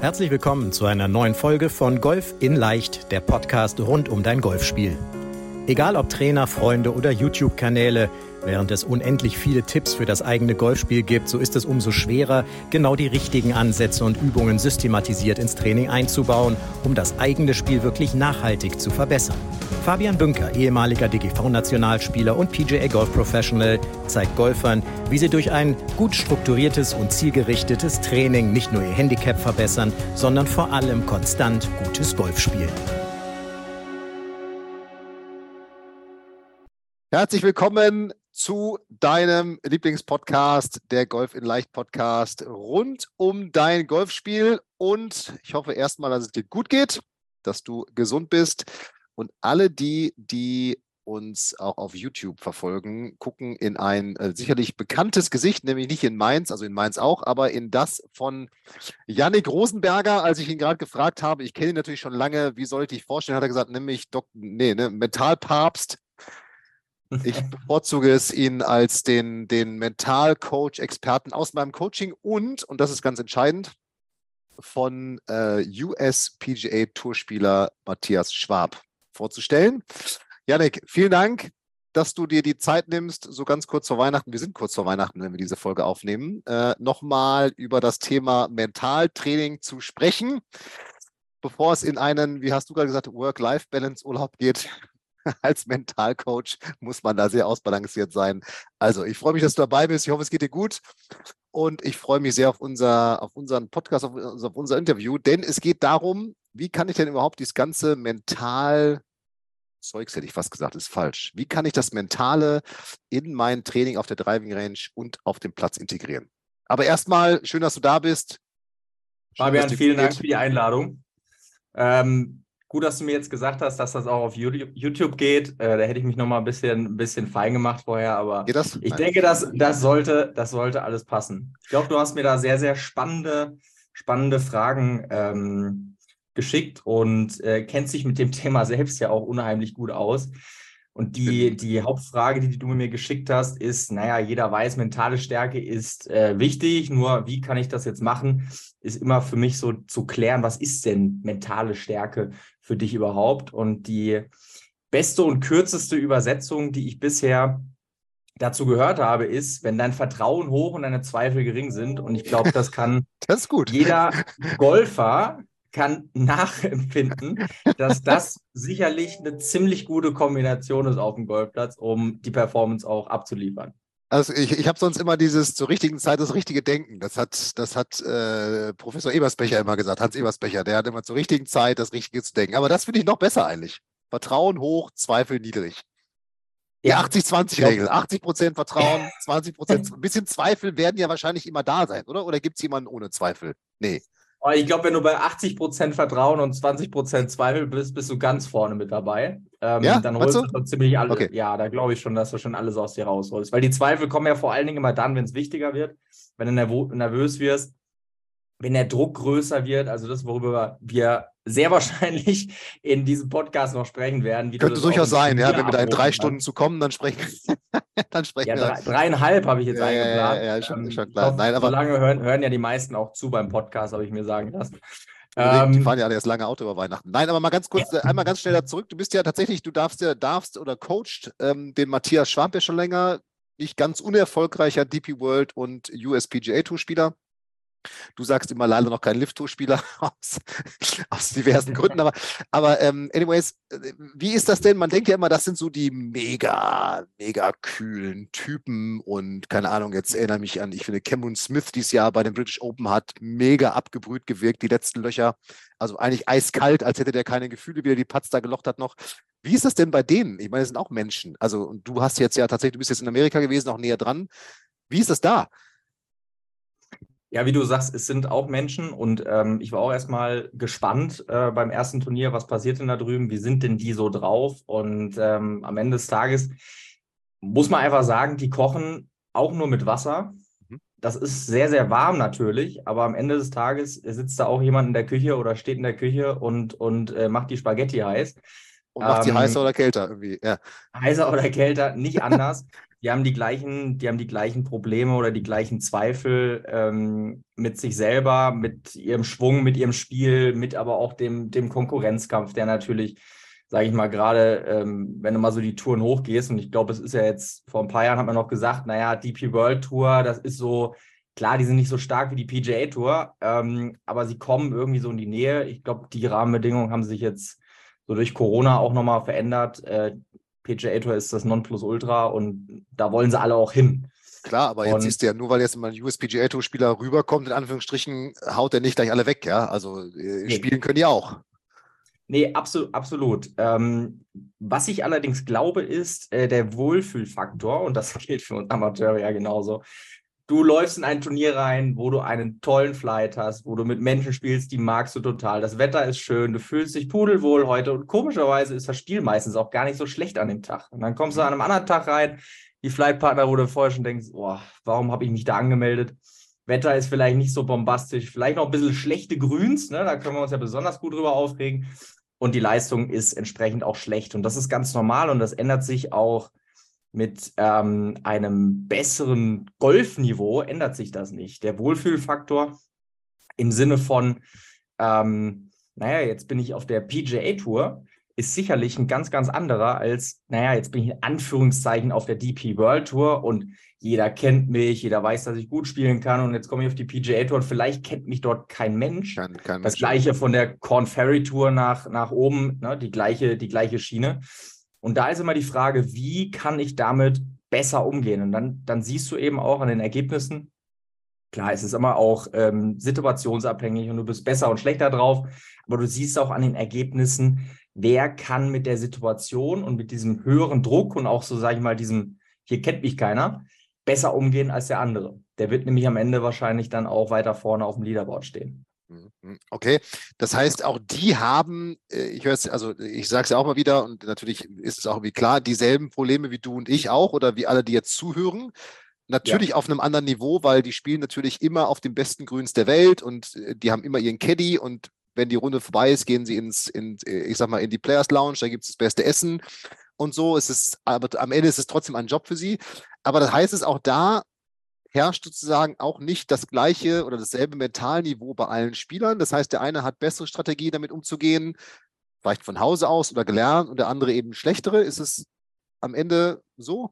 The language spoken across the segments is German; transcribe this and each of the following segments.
Herzlich willkommen zu einer neuen Folge von Golf in Leicht, der Podcast rund um dein Golfspiel. Egal ob Trainer, Freunde oder YouTube-Kanäle, während es unendlich viele Tipps für das eigene Golfspiel gibt, so ist es umso schwerer, genau die richtigen Ansätze und Übungen systematisiert ins Training einzubauen, um das eigene Spiel wirklich nachhaltig zu verbessern. Fabian Bünker, ehemaliger DGV-Nationalspieler und PGA Golf Professional, zeigt Golfern, wie sie durch ein gut strukturiertes und zielgerichtetes Training nicht nur ihr Handicap verbessern, sondern vor allem konstant gutes Golf spielen. Herzlich willkommen zu deinem Lieblingspodcast, der Golf in Leicht Podcast, rund um dein Golfspiel. Und ich hoffe erstmal, dass es dir gut geht, dass du gesund bist. Und alle die, die uns auch auf YouTube verfolgen, gucken in ein äh, sicherlich bekanntes Gesicht, nämlich nicht in Mainz, also in Mainz auch, aber in das von Yannick Rosenberger, als ich ihn gerade gefragt habe, ich kenne ihn natürlich schon lange, wie soll ich dich vorstellen, hat er gesagt, nämlich Dok nee, ne, Mentalpapst. Ich bevorzuge es, ihn als den, den Mentalcoach-Experten aus meinem Coaching und, und das ist ganz entscheidend, von äh, US-PGA-Tourspieler Matthias Schwab vorzustellen. Janik, vielen Dank, dass du dir die Zeit nimmst, so ganz kurz vor Weihnachten, wir sind kurz vor Weihnachten, wenn wir diese Folge aufnehmen, äh, nochmal über das Thema Mentaltraining zu sprechen. Bevor es in einen, wie hast du gerade gesagt, Work-Life-Balance-Urlaub geht, als Mentalcoach muss man da sehr ausbalanciert sein. Also, ich freue mich, dass du dabei bist. Ich hoffe, es geht dir gut. Und ich freue mich sehr auf, unser, auf unseren Podcast, auf, auf unser Interview, denn es geht darum, wie kann ich denn überhaupt dieses ganze mental Zeugs hätte ich fast gesagt, ist falsch. Wie kann ich das Mentale in mein Training auf der Driving Range und auf dem Platz integrieren? Aber erstmal, schön, dass du da bist. Schön, Fabian, vielen Dank für die Einladung. Ähm, gut, dass du mir jetzt gesagt hast, dass das auch auf YouTube geht. Äh, da hätte ich mich noch mal ein bisschen, ein bisschen fein gemacht vorher, aber ich denke, dass, das, sollte, das sollte alles passen. Ich glaube, du hast mir da sehr, sehr spannende, spannende Fragen ähm, geschickt und äh, kennt sich mit dem Thema selbst ja auch unheimlich gut aus. Und die, die Hauptfrage, die du mir geschickt hast, ist, naja, jeder weiß, mentale Stärke ist äh, wichtig, nur wie kann ich das jetzt machen, ist immer für mich so zu klären, was ist denn mentale Stärke für dich überhaupt? Und die beste und kürzeste Übersetzung, die ich bisher dazu gehört habe, ist, wenn dein Vertrauen hoch und deine Zweifel gering sind, und ich glaube, das kann das jeder Golfer kann nachempfinden, dass das sicherlich eine ziemlich gute Kombination ist auf dem Golfplatz, um die Performance auch abzuliefern. Also ich, ich habe sonst immer dieses zur richtigen Zeit das richtige Denken. Das hat, das hat äh, Professor Ebersbecher immer gesagt, Hans Ebersbecher, der hat immer zur richtigen Zeit das Richtige zu denken. Aber das finde ich noch besser eigentlich. Vertrauen hoch, Zweifel niedrig. Die 80-20-Regel. 80 Prozent Vertrauen, 20 Prozent. Ein bisschen Zweifel werden ja wahrscheinlich immer da sein, oder? Oder gibt es jemanden ohne Zweifel? Nee. Oh, ich glaube, wenn du bei 80% Vertrauen und 20% Zweifel bist, bist du ganz vorne mit dabei. Ähm, ja, dann holst du schon ziemlich alles. Okay. Ja, da glaube ich schon, dass du schon alles aus dir rausholst. Weil die Zweifel kommen ja vor allen Dingen immer dann, wenn es wichtiger wird, wenn du nervös wirst, wenn der Druck größer wird. Also das, worüber wir sehr wahrscheinlich in diesem Podcast noch sprechen werden. Könnte durchaus sein, ja, wenn wir da in drei Stunden zu kommen, dann sprechen, dann sprechen ja, wir. Drei, dreieinhalb habe ich jetzt ja, eingeplant. Ja, ja, ja schon, ähm, schon klar. Nein, aber so lange hören, hören ja die meisten auch zu beim Podcast, habe ich mir sagen lassen. die ähm, fahren ja alle erst lange Auto über Weihnachten. Nein, aber mal ganz kurz, äh, einmal ganz schnell da zurück. Du bist ja tatsächlich, du darfst ja, darfst oder coacht ähm, den Matthias Schwab ja schon länger, nicht ganz unerfolgreicher DP World und USPGA Tour Spieler. Du sagst immer leider noch kein Lift-Tour-Spieler aus, aus diversen Gründen, aber, aber ähm, anyways, äh, wie ist das denn? Man denkt ja immer, das sind so die mega, mega kühlen Typen und keine Ahnung, jetzt erinnere mich an, ich finde, Cameron Smith dieses Jahr bei den British Open hat mega abgebrüht gewirkt, die letzten Löcher, also eigentlich eiskalt, als hätte der keine Gefühle, wie er die Patz da gelocht hat noch. Wie ist das denn bei denen? Ich meine, das sind auch Menschen. Also, und du hast jetzt ja tatsächlich, du bist jetzt in Amerika gewesen, auch näher dran. Wie ist das da? Ja, wie du sagst, es sind auch Menschen und ähm, ich war auch erstmal gespannt äh, beim ersten Turnier, was passiert denn da drüben, wie sind denn die so drauf? Und ähm, am Ende des Tages muss man einfach sagen, die kochen auch nur mit Wasser. Mhm. Das ist sehr, sehr warm natürlich, aber am Ende des Tages sitzt da auch jemand in der Küche oder steht in der Küche und, und äh, macht die Spaghetti heiß. Und macht sie ähm, heißer oder kälter irgendwie, ja. Heißer oder kälter, nicht anders. Die haben die gleichen, die haben die gleichen Probleme oder die gleichen Zweifel ähm, mit sich selber, mit ihrem Schwung, mit ihrem Spiel, mit aber auch dem, dem Konkurrenzkampf, der natürlich, sage ich mal, gerade, ähm, wenn du mal so die Touren hochgehst, und ich glaube, es ist ja jetzt, vor ein paar Jahren hat man noch gesagt, naja, DP World Tour, das ist so, klar, die sind nicht so stark wie die PGA Tour, ähm, aber sie kommen irgendwie so in die Nähe. Ich glaube, die Rahmenbedingungen haben sich jetzt so durch Corona auch nochmal verändert. Äh, PGA Tour ist das Nonplusultra und da wollen sie alle auch hin. Klar, aber jetzt und, siehst du ja, nur weil jetzt mal ein USPGA Tour Spieler rüberkommt, in Anführungsstrichen, haut er nicht gleich alle weg, ja. Also äh, nee. spielen können die auch. Nee, absolut, absolut. Ähm, was ich allerdings glaube, ist äh, der Wohlfühlfaktor, und das gilt für uns Amateure ja genauso du läufst in ein Turnier rein, wo du einen tollen Flight hast, wo du mit Menschen spielst, die magst du total. Das Wetter ist schön, du fühlst dich pudelwohl heute und komischerweise ist das Spiel meistens auch gar nicht so schlecht an dem Tag. Und dann kommst du an einem anderen Tag rein, die Flightpartner, wo du vorher schon denkst, oh, warum habe ich mich da angemeldet? Wetter ist vielleicht nicht so bombastisch, vielleicht noch ein bisschen schlechte Grüns, ne? da können wir uns ja besonders gut drüber aufregen. Und die Leistung ist entsprechend auch schlecht. Und das ist ganz normal und das ändert sich auch mit ähm, einem besseren Golfniveau ändert sich das nicht. Der Wohlfühlfaktor im Sinne von, ähm, naja, jetzt bin ich auf der PGA Tour, ist sicherlich ein ganz, ganz anderer als, naja, jetzt bin ich in Anführungszeichen auf der DP World Tour und jeder kennt mich, jeder weiß, dass ich gut spielen kann und jetzt komme ich auf die PGA Tour und vielleicht kennt mich dort kein Mensch. Kann, kann das gleiche von der Corn Ferry Tour nach, nach oben, ne, die, gleiche, die gleiche Schiene. Und da ist immer die Frage, wie kann ich damit besser umgehen? Und dann, dann siehst du eben auch an den Ergebnissen, klar, es ist immer auch ähm, situationsabhängig und du bist besser und schlechter drauf, aber du siehst auch an den Ergebnissen, wer kann mit der Situation und mit diesem höheren Druck und auch so, sage ich mal, diesem, hier kennt mich keiner, besser umgehen als der andere. Der wird nämlich am Ende wahrscheinlich dann auch weiter vorne auf dem Leaderboard stehen. Mhm. Okay, das heißt, auch die haben, äh, ich höre es, also ich sage es ja auch mal wieder und natürlich ist es auch wie klar, dieselben Probleme wie du und ich auch oder wie alle, die jetzt zuhören. Natürlich ja. auf einem anderen Niveau, weil die spielen natürlich immer auf den besten Grüns der Welt und äh, die haben immer ihren Caddy und wenn die Runde vorbei ist, gehen sie ins, in, äh, ich sag mal, in die Players Lounge, da gibt es das beste Essen und so. Es ist, aber am Ende ist es trotzdem ein Job für sie. Aber das heißt es auch da, herrscht sozusagen auch nicht das gleiche oder dasselbe Mentalniveau bei allen Spielern. Das heißt, der eine hat bessere Strategien, damit umzugehen, vielleicht von Hause aus oder gelernt und der andere eben schlechtere. Ist es am Ende so?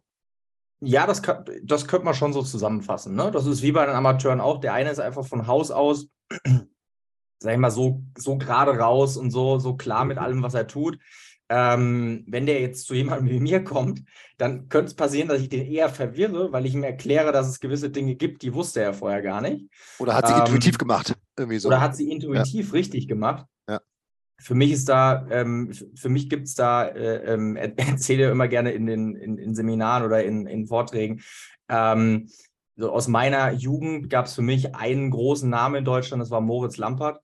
Ja, das, das könnte man schon so zusammenfassen. Ne? Das ist wie bei den Amateuren auch. Der eine ist einfach von Haus aus, sag ich mal, so, so gerade raus und so, so klar mit allem, was er tut ähm, wenn der jetzt zu jemandem wie mir kommt, dann könnte es passieren, dass ich den eher verwirre, weil ich ihm erkläre, dass es gewisse Dinge gibt, die wusste er vorher gar nicht. Oder hat sie ähm, intuitiv gemacht. Irgendwie so. Oder hat sie intuitiv ja. richtig gemacht. Ja. Für mich ist da, ähm, für mich gibt es da, äh, ähm, erzähle immer gerne in den in, in Seminaren oder in, in Vorträgen, ähm, so aus meiner Jugend gab es für mich einen großen Namen in Deutschland, das war Moritz Lampert.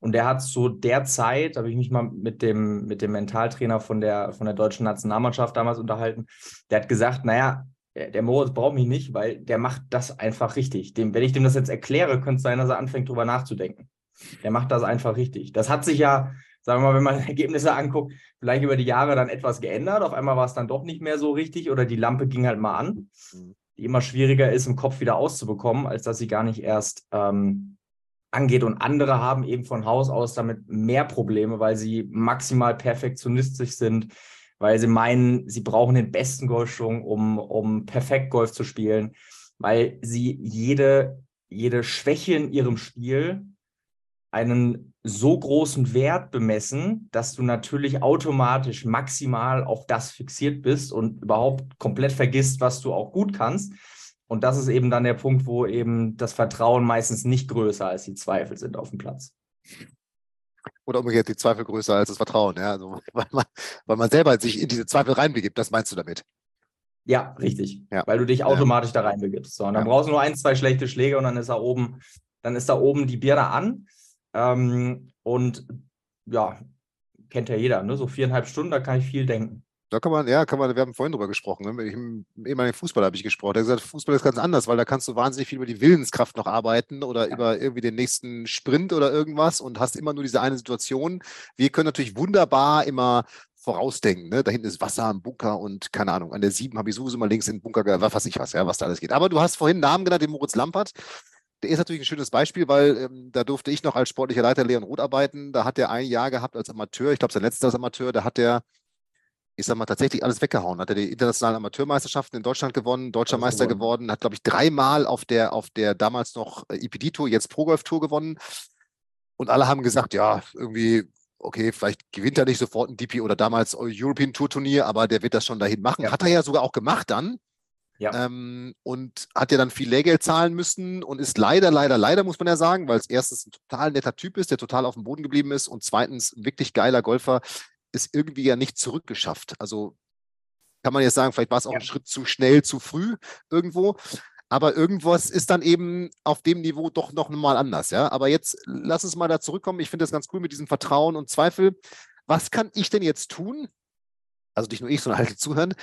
Und der hat zu der Zeit, da habe ich mich mal mit dem, mit dem Mentaltrainer von der, von der deutschen Nationalmannschaft damals unterhalten, der hat gesagt, naja, der Moritz braucht mich nicht, weil der macht das einfach richtig. Dem, wenn ich dem das jetzt erkläre, könnte es sein, dass er anfängt, drüber nachzudenken. Der macht das einfach richtig. Das hat sich ja, sagen wir mal, wenn man Ergebnisse anguckt, vielleicht über die Jahre dann etwas geändert. Auf einmal war es dann doch nicht mehr so richtig oder die Lampe ging halt mal an, mhm. die immer schwieriger ist, im Kopf wieder auszubekommen, als dass sie gar nicht erst ähm, angeht. Und andere haben eben von Haus aus damit mehr Probleme, weil sie maximal perfektionistisch sind, weil sie meinen, sie brauchen den besten Golfschwung, um, um perfekt Golf zu spielen, weil sie jede, jede Schwäche in ihrem Spiel einen so großen Wert bemessen, dass du natürlich automatisch maximal auf das fixiert bist und überhaupt komplett vergisst, was du auch gut kannst. Und das ist eben dann der Punkt, wo eben das Vertrauen meistens nicht größer als die Zweifel sind auf dem Platz. Oder umgekehrt die Zweifel größer als das Vertrauen, ja. Also, weil, man, weil man selber sich in diese Zweifel reinbegibt, das meinst du damit? Ja, richtig. Ja. Weil du dich automatisch ja. da reinbegibst. So, und dann brauchst du nur ein, zwei schlechte Schläge und dann ist da oben, dann ist da oben die Birne an. Ähm, und ja, kennt ja jeder, ne? So viereinhalb Stunden, da kann ich viel denken. Da kann man, ja, kann man, wir haben vorhin drüber gesprochen. Ne? Im ehemaligen Fußball habe ich gesprochen. Er hat gesagt, Fußball ist ganz anders, weil da kannst du wahnsinnig viel über die Willenskraft noch arbeiten oder ja. über irgendwie den nächsten Sprint oder irgendwas und hast immer nur diese eine Situation. Wir können natürlich wunderbar immer vorausdenken. Ne? Da hinten ist Wasser im Bunker und keine Ahnung, an der 7 habe ich sowieso mal links in den Bunker, was weiß ich was, ja, was da alles geht. Aber du hast vorhin einen Namen genannt, den Moritz Lampert. Der ist natürlich ein schönes Beispiel, weil ähm, da durfte ich noch als sportlicher Leiter Leon Roth arbeiten. Da hat er ein Jahr gehabt als Amateur, ich glaube sein letztes als Amateur, da hat er, ich sag mal, tatsächlich alles weggehauen. Hat er die internationalen Amateurmeisterschaften in Deutschland gewonnen, deutscher alles Meister gewonnen. geworden, hat, glaube ich, dreimal auf der, auf der damals noch EPD-Tour, jetzt Pro-Golf-Tour gewonnen. Und alle haben gesagt, ja, irgendwie okay, vielleicht gewinnt er nicht sofort ein DP oder damals European Tour Turnier, aber der wird das schon dahin machen. Ja. Hat er ja sogar auch gemacht dann. Ja. Ähm, und hat ja dann viel Lehrgeld zahlen müssen und ist leider, leider, leider, muss man ja sagen, weil es erstens ein total netter Typ ist, der total auf dem Boden geblieben ist und zweitens ein wirklich geiler Golfer, ist irgendwie ja nicht zurückgeschafft. Also kann man jetzt sagen, vielleicht war es auch ja. ein Schritt zu schnell, zu früh irgendwo. Aber irgendwas ist dann eben auf dem Niveau doch noch mal anders, ja. Aber jetzt lass uns mal da zurückkommen. Ich finde das ganz cool mit diesem Vertrauen und Zweifel. Was kann ich denn jetzt tun? Also nicht nur ich, sondern alle zuhören,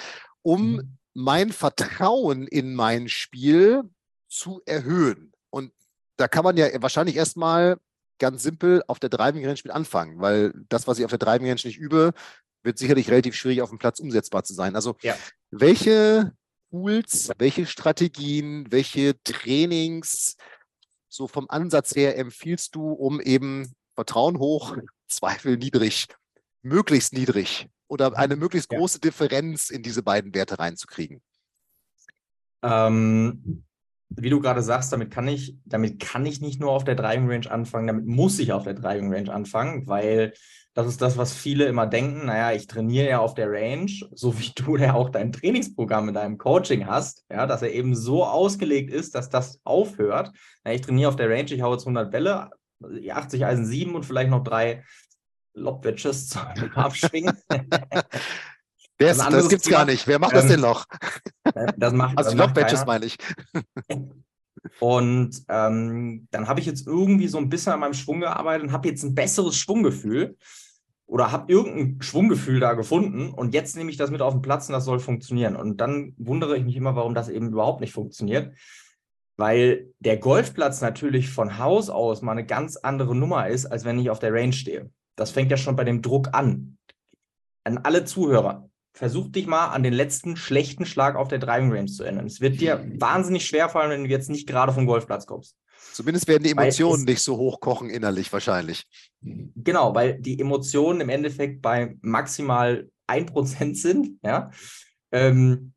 um mhm. mein Vertrauen in mein Spiel zu erhöhen. Und da kann man ja wahrscheinlich erstmal ganz simpel auf der Driving Range mit anfangen, weil das, was ich auf der Driving Range nicht übe, wird sicherlich relativ schwierig auf dem Platz umsetzbar zu sein. Also ja. welche Tools, welche Strategien, welche Trainings so vom Ansatz her empfiehlst du, um eben Vertrauen hoch, Zweifel niedrig, möglichst niedrig oder eine möglichst große ja. Differenz in diese beiden Werte reinzukriegen? Ähm, wie du gerade sagst, damit kann ich, damit kann ich nicht nur auf der Driving Range anfangen, damit muss ich auf der Driving Range anfangen, weil das ist das, was viele immer denken. Naja, ich trainiere ja auf der Range, so wie du ja auch dein Trainingsprogramm in deinem Coaching hast, ja, dass er eben so ausgelegt ist, dass das aufhört. Ja, ich trainiere auf der Range, ich haue jetzt 100 Bälle, 80 Eisen 7 und vielleicht noch drei Lobwedges zum Abschwingen. Das, das, das gibt's Thema. gar nicht. Wer macht ähm, das denn noch? Das macht Also Lobwedges meine ich. Und ähm, dann habe ich jetzt irgendwie so ein bisschen an meinem Schwung gearbeitet und habe jetzt ein besseres Schwunggefühl oder habe irgendein Schwunggefühl da gefunden und jetzt nehme ich das mit auf den Platz und das soll funktionieren. Und dann wundere ich mich immer, warum das eben überhaupt nicht funktioniert, weil der Golfplatz natürlich von Haus aus mal eine ganz andere Nummer ist, als wenn ich auf der Range stehe. Das fängt ja schon bei dem Druck an. An alle Zuhörer versuch dich mal an den letzten schlechten Schlag auf der Driving Range zu erinnern. Es wird dir wahnsinnig schwer fallen, wenn du jetzt nicht gerade vom Golfplatz kommst. Zumindest werden die Emotionen nicht so hochkochen innerlich wahrscheinlich. Genau, weil die Emotionen im Endeffekt bei maximal 1% sind. Ja? Ähm,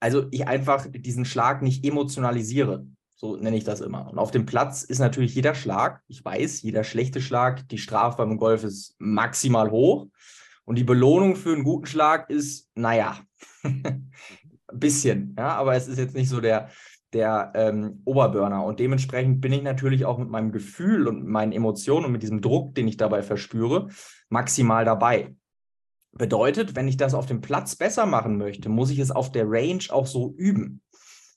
also ich einfach diesen Schlag nicht emotionalisiere. So nenne ich das immer. Und auf dem Platz ist natürlich jeder Schlag, ich weiß, jeder schlechte Schlag, die Strafe beim Golf ist maximal hoch. Und die Belohnung für einen guten Schlag ist, naja, ein bisschen, ja, aber es ist jetzt nicht so der, der ähm, Oberburner. Und dementsprechend bin ich natürlich auch mit meinem Gefühl und meinen Emotionen und mit diesem Druck, den ich dabei verspüre, maximal dabei. Bedeutet, wenn ich das auf dem Platz besser machen möchte, muss ich es auf der Range auch so üben,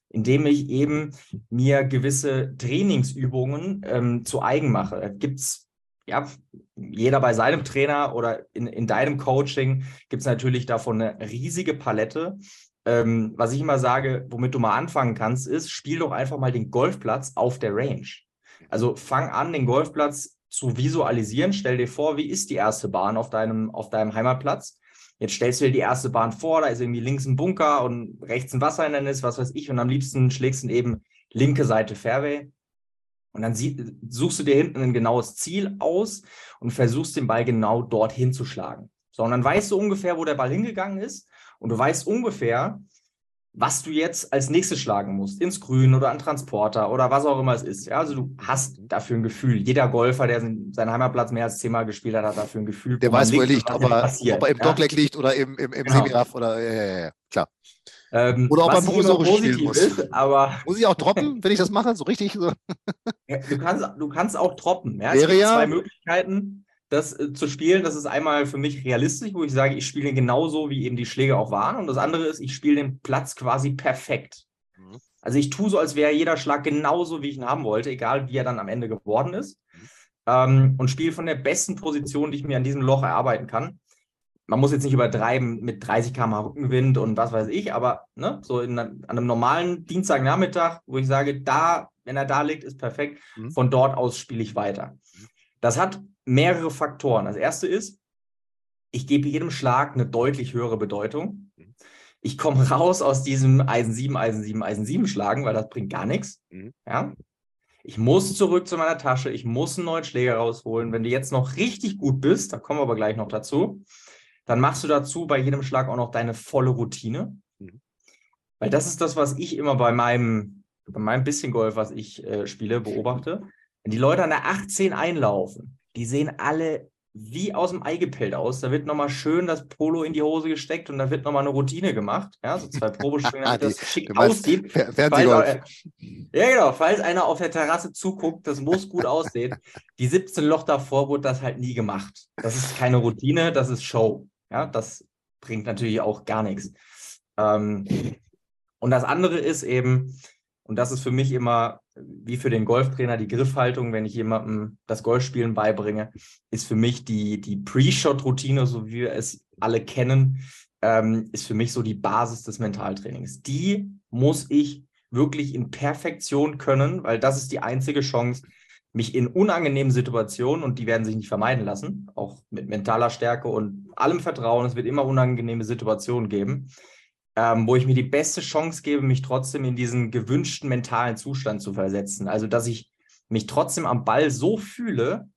indem ich eben mir gewisse Trainingsübungen ähm, zu eigen mache. Da gibt es ja, jeder bei seinem Trainer oder in, in deinem Coaching gibt es natürlich davon eine riesige Palette. Ähm, was ich immer sage, womit du mal anfangen kannst, ist, spiel doch einfach mal den Golfplatz auf der Range. Also fang an, den Golfplatz zu visualisieren. Stell dir vor, wie ist die erste Bahn auf deinem, auf deinem Heimatplatz? Jetzt stellst du dir die erste Bahn vor, da ist irgendwie links ein Bunker und rechts ein Wasserhindernis, was weiß ich, und am liebsten schlägst du eben linke Seite Fairway. Und dann sie, suchst du dir hinten ein genaues Ziel aus und versuchst den Ball genau dorthin zu schlagen. So, und dann weißt du ungefähr, wo der Ball hingegangen ist und du weißt ungefähr, was du jetzt als nächstes schlagen musst, ins Grün oder an Transporter oder was auch immer es ist. Ja, also du hast dafür ein Gefühl. Jeder Golfer, der seinen Heimatplatz mehr als zehnmal gespielt hat, hat dafür ein Gefühl. Der weiß, wo er liegt, ob er, ob er im ja? Dogleg liegt oder im, im, im genau. Semiaff oder ja, ja, ja, klar. Ähm, Oder auch beim Provisorisch spielen muss. Ist, aber muss ich auch droppen, wenn ich das mache? So richtig? So. Ja, du, kannst, du kannst auch droppen. Ja? Es gibt ja zwei Möglichkeiten, das äh, zu spielen. Das ist einmal für mich realistisch, wo ich sage, ich spiele den genauso, wie eben die Schläge auch waren. Und das andere ist, ich spiele den Platz quasi perfekt. Mhm. Also ich tue so, als wäre jeder Schlag genauso, wie ich ihn haben wollte, egal wie er dann am Ende geworden ist. Mhm. Ähm, und spiele von der besten Position, die ich mir an diesem Loch erarbeiten kann man muss jetzt nicht übertreiben mit 30 km Rückenwind und was weiß ich, aber ne, so in, an einem normalen Dienstagnachmittag, wo ich sage, da, wenn er da liegt, ist perfekt, mhm. von dort aus spiele ich weiter. Das hat mehrere Faktoren. Das erste ist, ich gebe jedem Schlag eine deutlich höhere Bedeutung. Mhm. Ich komme raus aus diesem Eisen 7, Eisen 7, Eisen 7 schlagen, weil das bringt gar nichts. Mhm. Ja? Ich muss zurück zu meiner Tasche, ich muss einen neuen Schläger rausholen. Wenn du jetzt noch richtig gut bist, da kommen wir aber gleich noch dazu, dann machst du dazu bei jedem Schlag auch noch deine volle Routine. Mhm. Weil das ist das, was ich immer bei meinem, bei meinem bisschen Golf, was ich äh, spiele, beobachte. Wenn die Leute an der 18 einlaufen, die sehen alle wie aus dem Ei gepellt aus. Da wird nochmal schön das Polo in die Hose gesteckt und da wird nochmal eine Routine gemacht. Ja, so zwei Probeschwingen, damit das schick aussieht. Falls, äh, ja, genau. Falls einer auf der Terrasse zuguckt, das muss gut aussehen. Die 17 Loch davor wurde das halt nie gemacht. Das ist keine Routine, das ist Show. Ja, das bringt natürlich auch gar nichts. Ähm, und das andere ist eben, und das ist für mich immer wie für den Golftrainer die Griffhaltung, wenn ich jemandem das Golfspielen beibringe, ist für mich die, die Pre-Shot-Routine, so wie wir es alle kennen, ähm, ist für mich so die Basis des Mentaltrainings. Die muss ich wirklich in Perfektion können, weil das ist die einzige Chance, mich in unangenehmen Situationen, und die werden sich nicht vermeiden lassen, auch mit mentaler Stärke und allem Vertrauen, es wird immer unangenehme Situationen geben, ähm, wo ich mir die beste Chance gebe, mich trotzdem in diesen gewünschten mentalen Zustand zu versetzen. Also, dass ich mich trotzdem am Ball so fühle,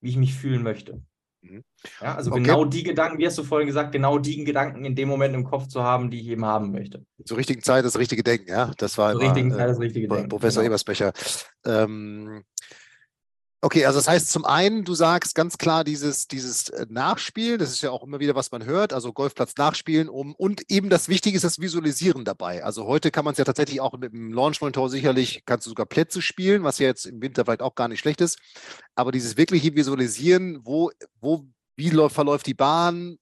wie ich mich fühlen möchte. Mhm. Ja, also okay. genau die Gedanken, wie hast du vorhin gesagt, genau die Gedanken in dem Moment im Kopf zu haben, die ich eben haben möchte. Zur richtigen Zeit das richtige Denken, ja. Das war Zur immer, richtigen Zeit das richtige Denken. Professor genau. Ebersbecher. Ähm, Okay, also das heißt zum einen, du sagst ganz klar dieses, dieses äh, Nachspielen, das ist ja auch immer wieder, was man hört, also Golfplatz nachspielen, um und eben das Wichtige ist das Visualisieren dabei. Also heute kann man es ja tatsächlich auch mit dem Launch Monitor sicherlich, kannst du sogar Plätze spielen, was ja jetzt im Winter vielleicht auch gar nicht schlecht ist. Aber dieses wirkliche Visualisieren, wo, wo, wie läuft, verläuft die Bahn,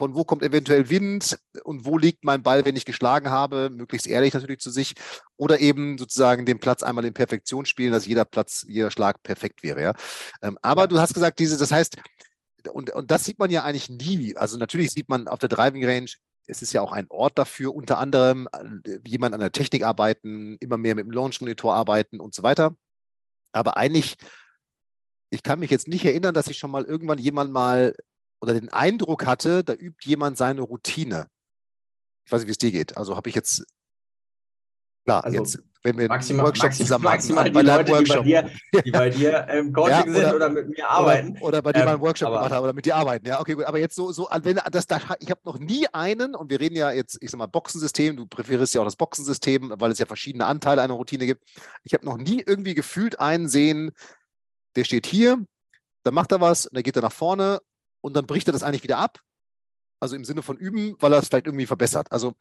von wo kommt eventuell Wind und wo liegt mein Ball, wenn ich geschlagen habe, möglichst ehrlich natürlich zu sich, oder eben sozusagen den Platz einmal in Perfektion spielen, dass jeder Platz, jeder Schlag perfekt wäre. Ja? Ähm, aber du hast gesagt, diese, das heißt, und, und das sieht man ja eigentlich nie. Also natürlich sieht man auf der Driving Range, es ist ja auch ein Ort dafür, unter anderem äh, jemand an der Technik arbeiten, immer mehr mit dem Launch Monitor arbeiten und so weiter. Aber eigentlich ich kann mich jetzt nicht erinnern, dass ich schon mal irgendwann jemand mal oder den Eindruck hatte, da übt jemand seine Routine. Ich weiß nicht, wie es dir geht. Also habe ich jetzt, klar, also jetzt, wenn wir maximal, einen Workshop maximal, zusammen maximal machen, die Leute, Workshop. Die bei dir, die bei dir im Coaching ja, oder, sind oder mit mir arbeiten. Oder, oder bei dir ähm, mal einen Workshop gemacht haben oder mit dir arbeiten. Ja, okay, gut. Aber jetzt so, so wenn das da, ich habe noch nie einen, und wir reden ja jetzt, ich sag mal, Boxensystem, du präferierst ja auch das Boxensystem, weil es ja verschiedene Anteile einer Routine gibt. Ich habe noch nie irgendwie gefühlt einen sehen, der steht hier, dann macht er was, und dann geht er nach vorne und dann bricht er das eigentlich wieder ab. Also im Sinne von üben, weil er es vielleicht irgendwie verbessert. Also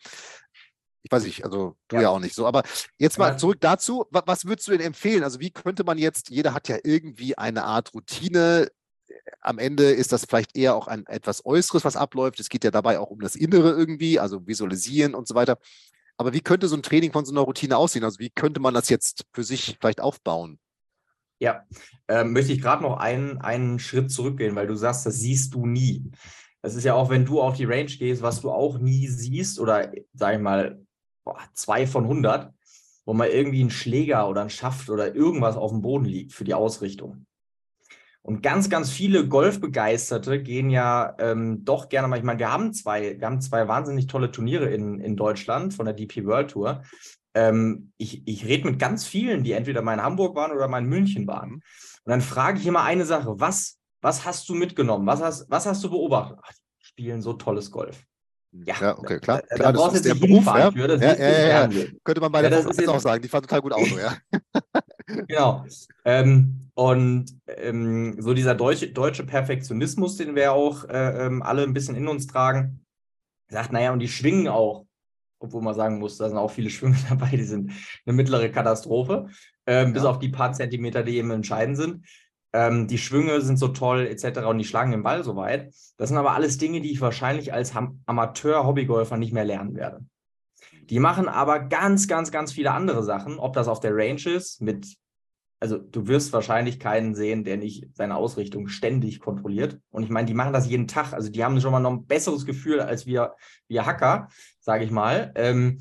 ich weiß nicht, also du ja, ja auch nicht so. Aber jetzt mal ja. zurück dazu. Was, was würdest du denn empfehlen? Also wie könnte man jetzt, jeder hat ja irgendwie eine Art Routine. Am Ende ist das vielleicht eher auch ein etwas Äußeres, was abläuft. Es geht ja dabei auch um das Innere irgendwie, also visualisieren und so weiter. Aber wie könnte so ein Training von so einer Routine aussehen? Also wie könnte man das jetzt für sich vielleicht aufbauen? Ja, ähm, möchte ich gerade noch einen, einen Schritt zurückgehen, weil du sagst, das siehst du nie. Das ist ja auch, wenn du auf die Range gehst, was du auch nie siehst, oder sag ich mal, boah, zwei von 100, wo mal irgendwie ein Schläger oder ein Schaft oder irgendwas auf dem Boden liegt für die Ausrichtung. Und ganz, ganz viele Golfbegeisterte gehen ja ähm, doch gerne mal. Ich meine, wir haben zwei, wir haben zwei wahnsinnig tolle Turniere in, in Deutschland von der DP World Tour ähm, ich, ich rede mit ganz vielen, die entweder mal in Hamburg waren oder mal in München waren. Und dann frage ich immer eine Sache: Was, was hast du mitgenommen? Was hast, was hast du beobachtet? Ach, die spielen so tolles Golf. Ja, ja, okay, klar. Da, klar da brauchst du jetzt Beruf, ja? für. Das ja, ja, ja, Könnte man bei der ja, auch sagen. Die fahren total gut Auto, ja. genau. Ähm, und ähm, so dieser deutsche, deutsche Perfektionismus, den wir auch äh, ähm, alle ein bisschen in uns tragen, sagt, naja, und die schwingen auch obwohl man sagen muss, da sind auch viele Schwünge dabei, die sind eine mittlere Katastrophe, ähm, ja. bis auf die paar Zentimeter, die eben entscheidend sind. Ähm, die Schwünge sind so toll, etc. und die schlagen den Ball so weit. Das sind aber alles Dinge, die ich wahrscheinlich als Amateur-Hobbygolfer nicht mehr lernen werde. Die machen aber ganz, ganz, ganz viele andere Sachen, ob das auf der Range ist, mit also du wirst wahrscheinlich keinen sehen, der nicht seine Ausrichtung ständig kontrolliert. Und ich meine, die machen das jeden Tag. Also die haben schon mal noch ein besseres Gefühl als wir, wir Hacker, sage ich mal, ähm,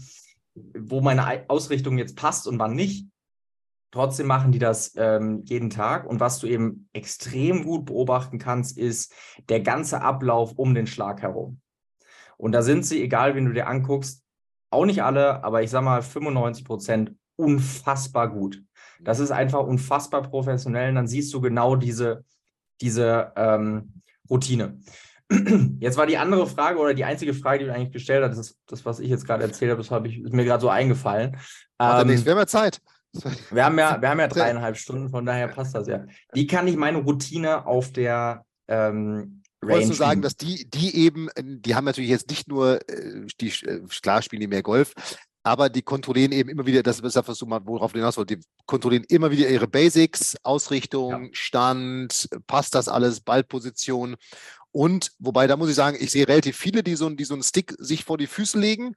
wo meine Ausrichtung jetzt passt und wann nicht. Trotzdem machen die das ähm, jeden Tag. Und was du eben extrem gut beobachten kannst, ist der ganze Ablauf um den Schlag herum. Und da sind sie, egal wen du dir anguckst, auch nicht alle, aber ich sag mal 95 Prozent unfassbar gut. Das ist einfach unfassbar professionell. Und dann siehst du genau diese, diese ähm, Routine. Jetzt war die andere Frage oder die einzige Frage, die du eigentlich gestellt hast, das, das was ich jetzt gerade erzählt habe, das habe ich, ist mir gerade so eingefallen. Ähm, wir haben ja Zeit. Wir haben ja, wir haben ja dreieinhalb Stunden, von daher passt das ja. Wie kann ich meine Routine auf der ähm, Range. Wolltest du sagen, dass die, die eben, die haben natürlich jetzt nicht nur, äh, die, äh, klar spielen die mehr Golf, aber die kontrollieren eben immer wieder, das ist das, was du mal, worauf du hinaus wollt, die kontrollieren immer wieder ihre Basics, Ausrichtung, ja. Stand, passt das alles, Ballposition. Und wobei, da muss ich sagen, ich sehe relativ viele, die so, die so einen Stick sich vor die Füße legen.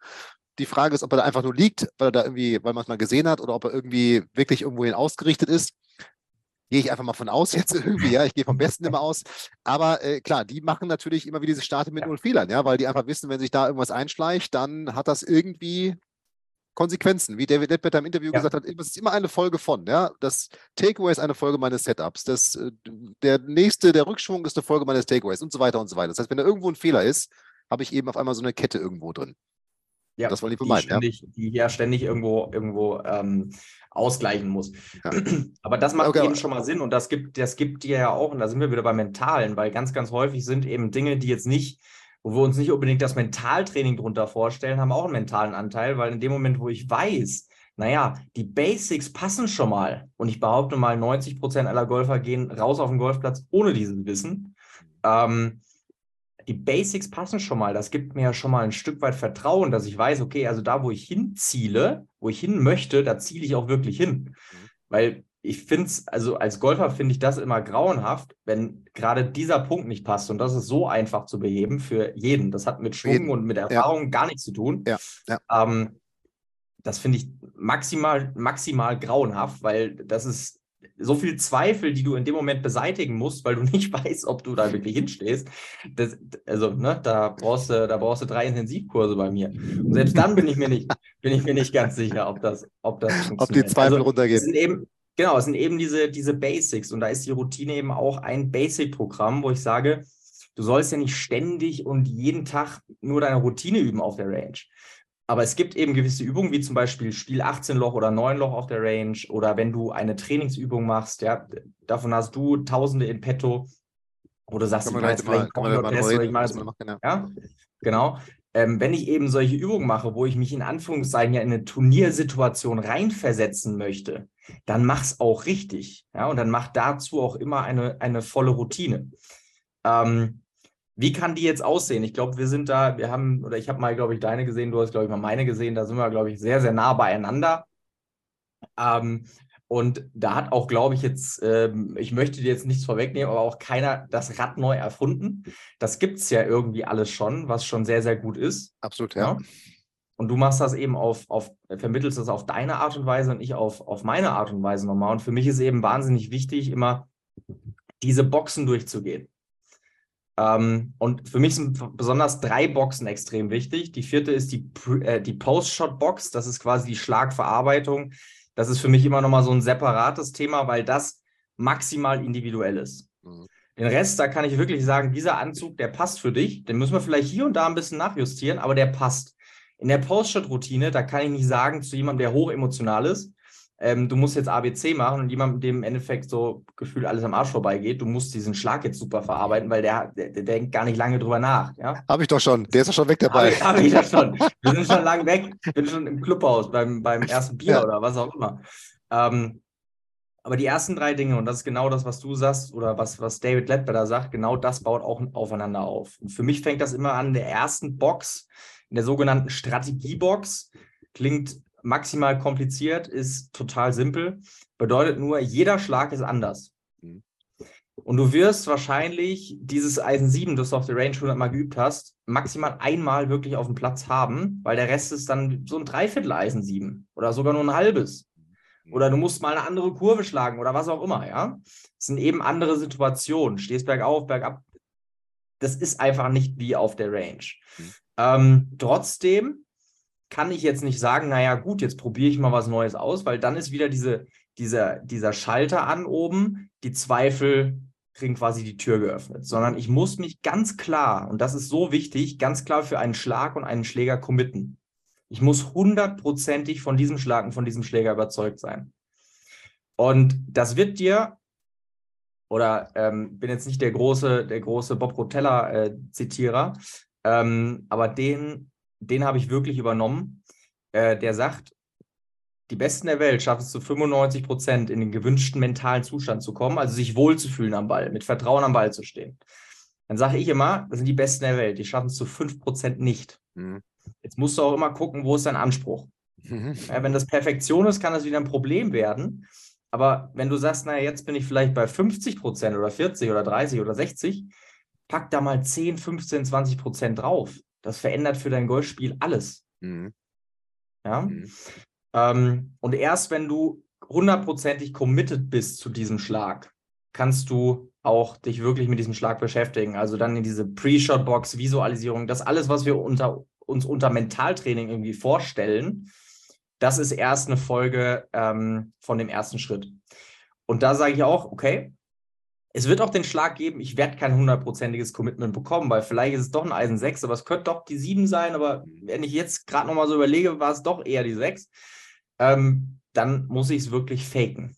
Die Frage ist, ob er da einfach nur liegt, weil er da irgendwie, weil man es mal gesehen hat, oder ob er irgendwie wirklich irgendwohin ausgerichtet ist. Gehe ich einfach mal von aus jetzt irgendwie, ja, ich gehe vom Besten immer aus. Aber äh, klar, die machen natürlich immer wieder diese Starte mit null Fehlern, ja, weil die einfach wissen, wenn sich da irgendwas einschleicht, dann hat das irgendwie Konsequenzen, wie David Ledbetter im Interview ja. gesagt hat, es ist immer eine Folge von, ja. Das Takeaway ist eine Folge meines Setups. Das, äh, der nächste, der Rückschwung ist eine Folge meines Takeaways und so weiter und so weiter. Das heißt, wenn da irgendwo ein Fehler ist, habe ich eben auf einmal so eine Kette irgendwo drin. Ja, das wollen die vermeiden. Die, ständig, ja? die ja ständig irgendwo, irgendwo ähm, ausgleichen muss. Ja. Aber das macht okay. eben schon mal Sinn und das gibt, das gibt dir ja auch, und da sind wir wieder beim Mentalen, weil ganz, ganz häufig sind eben Dinge, die jetzt nicht wo wir uns nicht unbedingt das Mentaltraining drunter vorstellen, haben auch einen mentalen Anteil, weil in dem Moment, wo ich weiß, naja, die Basics passen schon mal und ich behaupte mal, 90 Prozent aller Golfer gehen raus auf den Golfplatz ohne dieses Wissen. Ähm, die Basics passen schon mal. Das gibt mir ja schon mal ein Stück weit Vertrauen, dass ich weiß, okay, also da, wo ich hinziele, wo ich hin möchte, da ziele ich auch wirklich hin. Mhm. Weil ich finde es, also als Golfer finde ich das immer grauenhaft, wenn gerade dieser Punkt nicht passt. Und das ist so einfach zu beheben für jeden. Das hat mit Schwung jeden. und mit Erfahrung ja. gar nichts zu tun. Ja. Ja. Ähm, das finde ich maximal, maximal grauenhaft, weil das ist so viel Zweifel, die du in dem Moment beseitigen musst, weil du nicht weißt, ob du da wirklich hinstehst. Das, also, ne, da brauchst du, da brauchst du drei Intensivkurse bei mir. Und selbst dann bin ich mir nicht, bin ich mir nicht ganz sicher, ob das, ob das funktioniert. Ob die Zweifel also, runtergehen. Sind eben, Genau, es sind eben diese, diese Basics und da ist die Routine eben auch ein Basic-Programm, wo ich sage, du sollst ja nicht ständig und jeden Tag nur deine Routine üben auf der Range. Aber es gibt eben gewisse Übungen, wie zum Beispiel Spiel 18 Loch oder 9 Loch auf der Range oder wenn du eine Trainingsübung machst, ja, davon hast du Tausende in petto, wo du sagst, du kannst vielleicht mal, kann man mal reden, mal, genau. ja, genau ähm, wenn ich eben solche Übungen mache, wo ich mich in Anführungszeichen ja in eine Turniersituation reinversetzen möchte, dann mach's auch richtig. Ja, und dann mach dazu auch immer eine, eine volle Routine. Ähm, wie kann die jetzt aussehen? Ich glaube, wir sind da, wir haben, oder ich habe mal, glaube ich, deine gesehen, du hast, glaube ich, mal meine gesehen, da sind wir, glaube ich, sehr, sehr nah beieinander. Ähm, und da hat auch, glaube ich, jetzt, ähm, ich möchte dir jetzt nichts vorwegnehmen, aber auch keiner das Rad neu erfunden. Das gibt es ja irgendwie alles schon, was schon sehr, sehr gut ist. Absolut, ja. ja. Und du machst das eben auf, auf, vermittelst das auf deine Art und Weise und ich auf, auf meine Art und Weise nochmal. Und für mich ist eben wahnsinnig wichtig, immer diese Boxen durchzugehen. Ähm, und für mich sind besonders drei Boxen extrem wichtig. Die vierte ist die, äh, die Post-Shot-Box. Das ist quasi die Schlagverarbeitung das ist für mich immer noch mal so ein separates Thema, weil das maximal individuell ist. Mhm. Den Rest, da kann ich wirklich sagen, dieser Anzug, der passt für dich. Den müssen wir vielleicht hier und da ein bisschen nachjustieren, aber der passt. In der Post-Shot-Routine, da kann ich nicht sagen zu jemandem, der hochemotional ist, ähm, du musst jetzt ABC machen und jemandem, dem im Endeffekt so gefühlt alles am Arsch vorbeigeht, du musst diesen Schlag jetzt super verarbeiten, weil der, der, der denkt gar nicht lange drüber nach. Ja? Habe ich doch schon, der ist doch schon weg dabei. Habe hab ich doch schon. Wir sind schon lang weg. Ich bin schon im Clubhaus beim, beim ersten Bier ja. oder was auch immer. Ähm, aber die ersten drei Dinge, und das ist genau das, was du sagst, oder was, was David Ledbetter sagt, genau das baut auch aufeinander auf. Und für mich fängt das immer an der ersten Box, in der sogenannten Strategiebox. Klingt maximal kompliziert, ist total simpel. Bedeutet nur, jeder Schlag ist anders. Mhm. Und du wirst wahrscheinlich dieses Eisen 7, das du auf der Range 100 Mal geübt hast, maximal einmal wirklich auf dem Platz haben, weil der Rest ist dann so ein Dreiviertel Eisen 7 oder sogar nur ein halbes. Oder du musst mal eine andere Kurve schlagen oder was auch immer, ja. Es sind eben andere Situationen. Stehst bergauf, bergab. Das ist einfach nicht wie auf der Range. Mhm. Ähm, trotzdem kann ich jetzt nicht sagen, naja, gut, jetzt probiere ich mal was Neues aus, weil dann ist wieder diese, dieser, dieser Schalter an oben, die Zweifel kriegen quasi die Tür geöffnet, sondern ich muss mich ganz klar, und das ist so wichtig, ganz klar für einen Schlag und einen Schläger committen. Ich muss hundertprozentig von diesem Schlag und von diesem Schläger überzeugt sein. Und das wird dir, oder ähm, bin jetzt nicht der große, der große Bob Rotella-Zitierer, äh, ähm, aber den, den habe ich wirklich übernommen. Äh, der sagt, die Besten der Welt schaffen es zu 95 Prozent in den gewünschten mentalen Zustand zu kommen, also sich wohlzufühlen am Ball, mit Vertrauen am Ball zu stehen. Dann sage ich immer, das sind die Besten der Welt, die schaffen es zu 5 Prozent nicht. Mhm. Jetzt musst du auch immer gucken, wo ist dein Anspruch. Mhm. Ja, wenn das Perfektion ist, kann das wieder ein Problem werden. Aber wenn du sagst, naja, jetzt bin ich vielleicht bei 50 Prozent oder 40 oder 30 oder 60, pack da mal 10, 15, 20 Prozent drauf. Das verändert für dein Golfspiel alles. Mhm. Ja. Mhm. Ähm, und erst wenn du hundertprozentig committed bist zu diesem Schlag, kannst du auch dich wirklich mit diesem Schlag beschäftigen. Also dann in diese Pre-Shot-Box, Visualisierung, das alles, was wir unter, uns unter Mentaltraining irgendwie vorstellen, das ist erst eine Folge ähm, von dem ersten Schritt. Und da sage ich auch, okay, es wird auch den Schlag geben, ich werde kein hundertprozentiges Commitment bekommen, weil vielleicht ist es doch ein Eisen 6, aber es könnte doch die 7 sein, aber wenn ich jetzt gerade nochmal so überlege, war es doch eher die 6 ähm, dann muss ich es wirklich faken.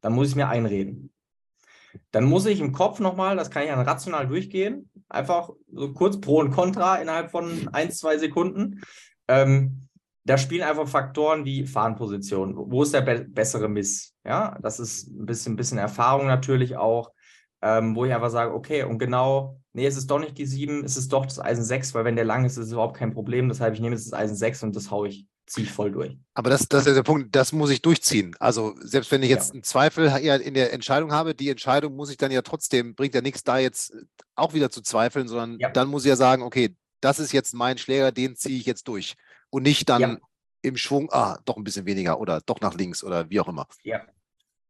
Dann muss ich mir einreden. Dann muss ich im Kopf nochmal, das kann ich dann rational durchgehen, einfach so kurz Pro und Contra innerhalb von ein, zwei Sekunden. Ähm, da spielen einfach Faktoren wie Fahnenposition. Wo ist der be bessere Miss? Ja, das ist ein bisschen, bisschen Erfahrung natürlich auch, ähm, wo ich einfach sage, okay, und genau, nee, es ist doch nicht die 7, es ist doch das Eisen 6, weil wenn der lang ist, ist es überhaupt kein Problem. Deshalb, ich nehme jetzt das Eisen 6 und das haue ich ziehe ich voll durch. Aber das, das ist der Punkt, das muss ich durchziehen. Also selbst wenn ich jetzt ja. einen Zweifel in der Entscheidung habe, die Entscheidung muss ich dann ja trotzdem, bringt ja nichts da jetzt auch wieder zu zweifeln, sondern ja. dann muss ich ja sagen, okay, das ist jetzt mein Schläger, den ziehe ich jetzt durch. Und nicht dann ja. im Schwung, ah, doch ein bisschen weniger oder doch nach links oder wie auch immer. Ja,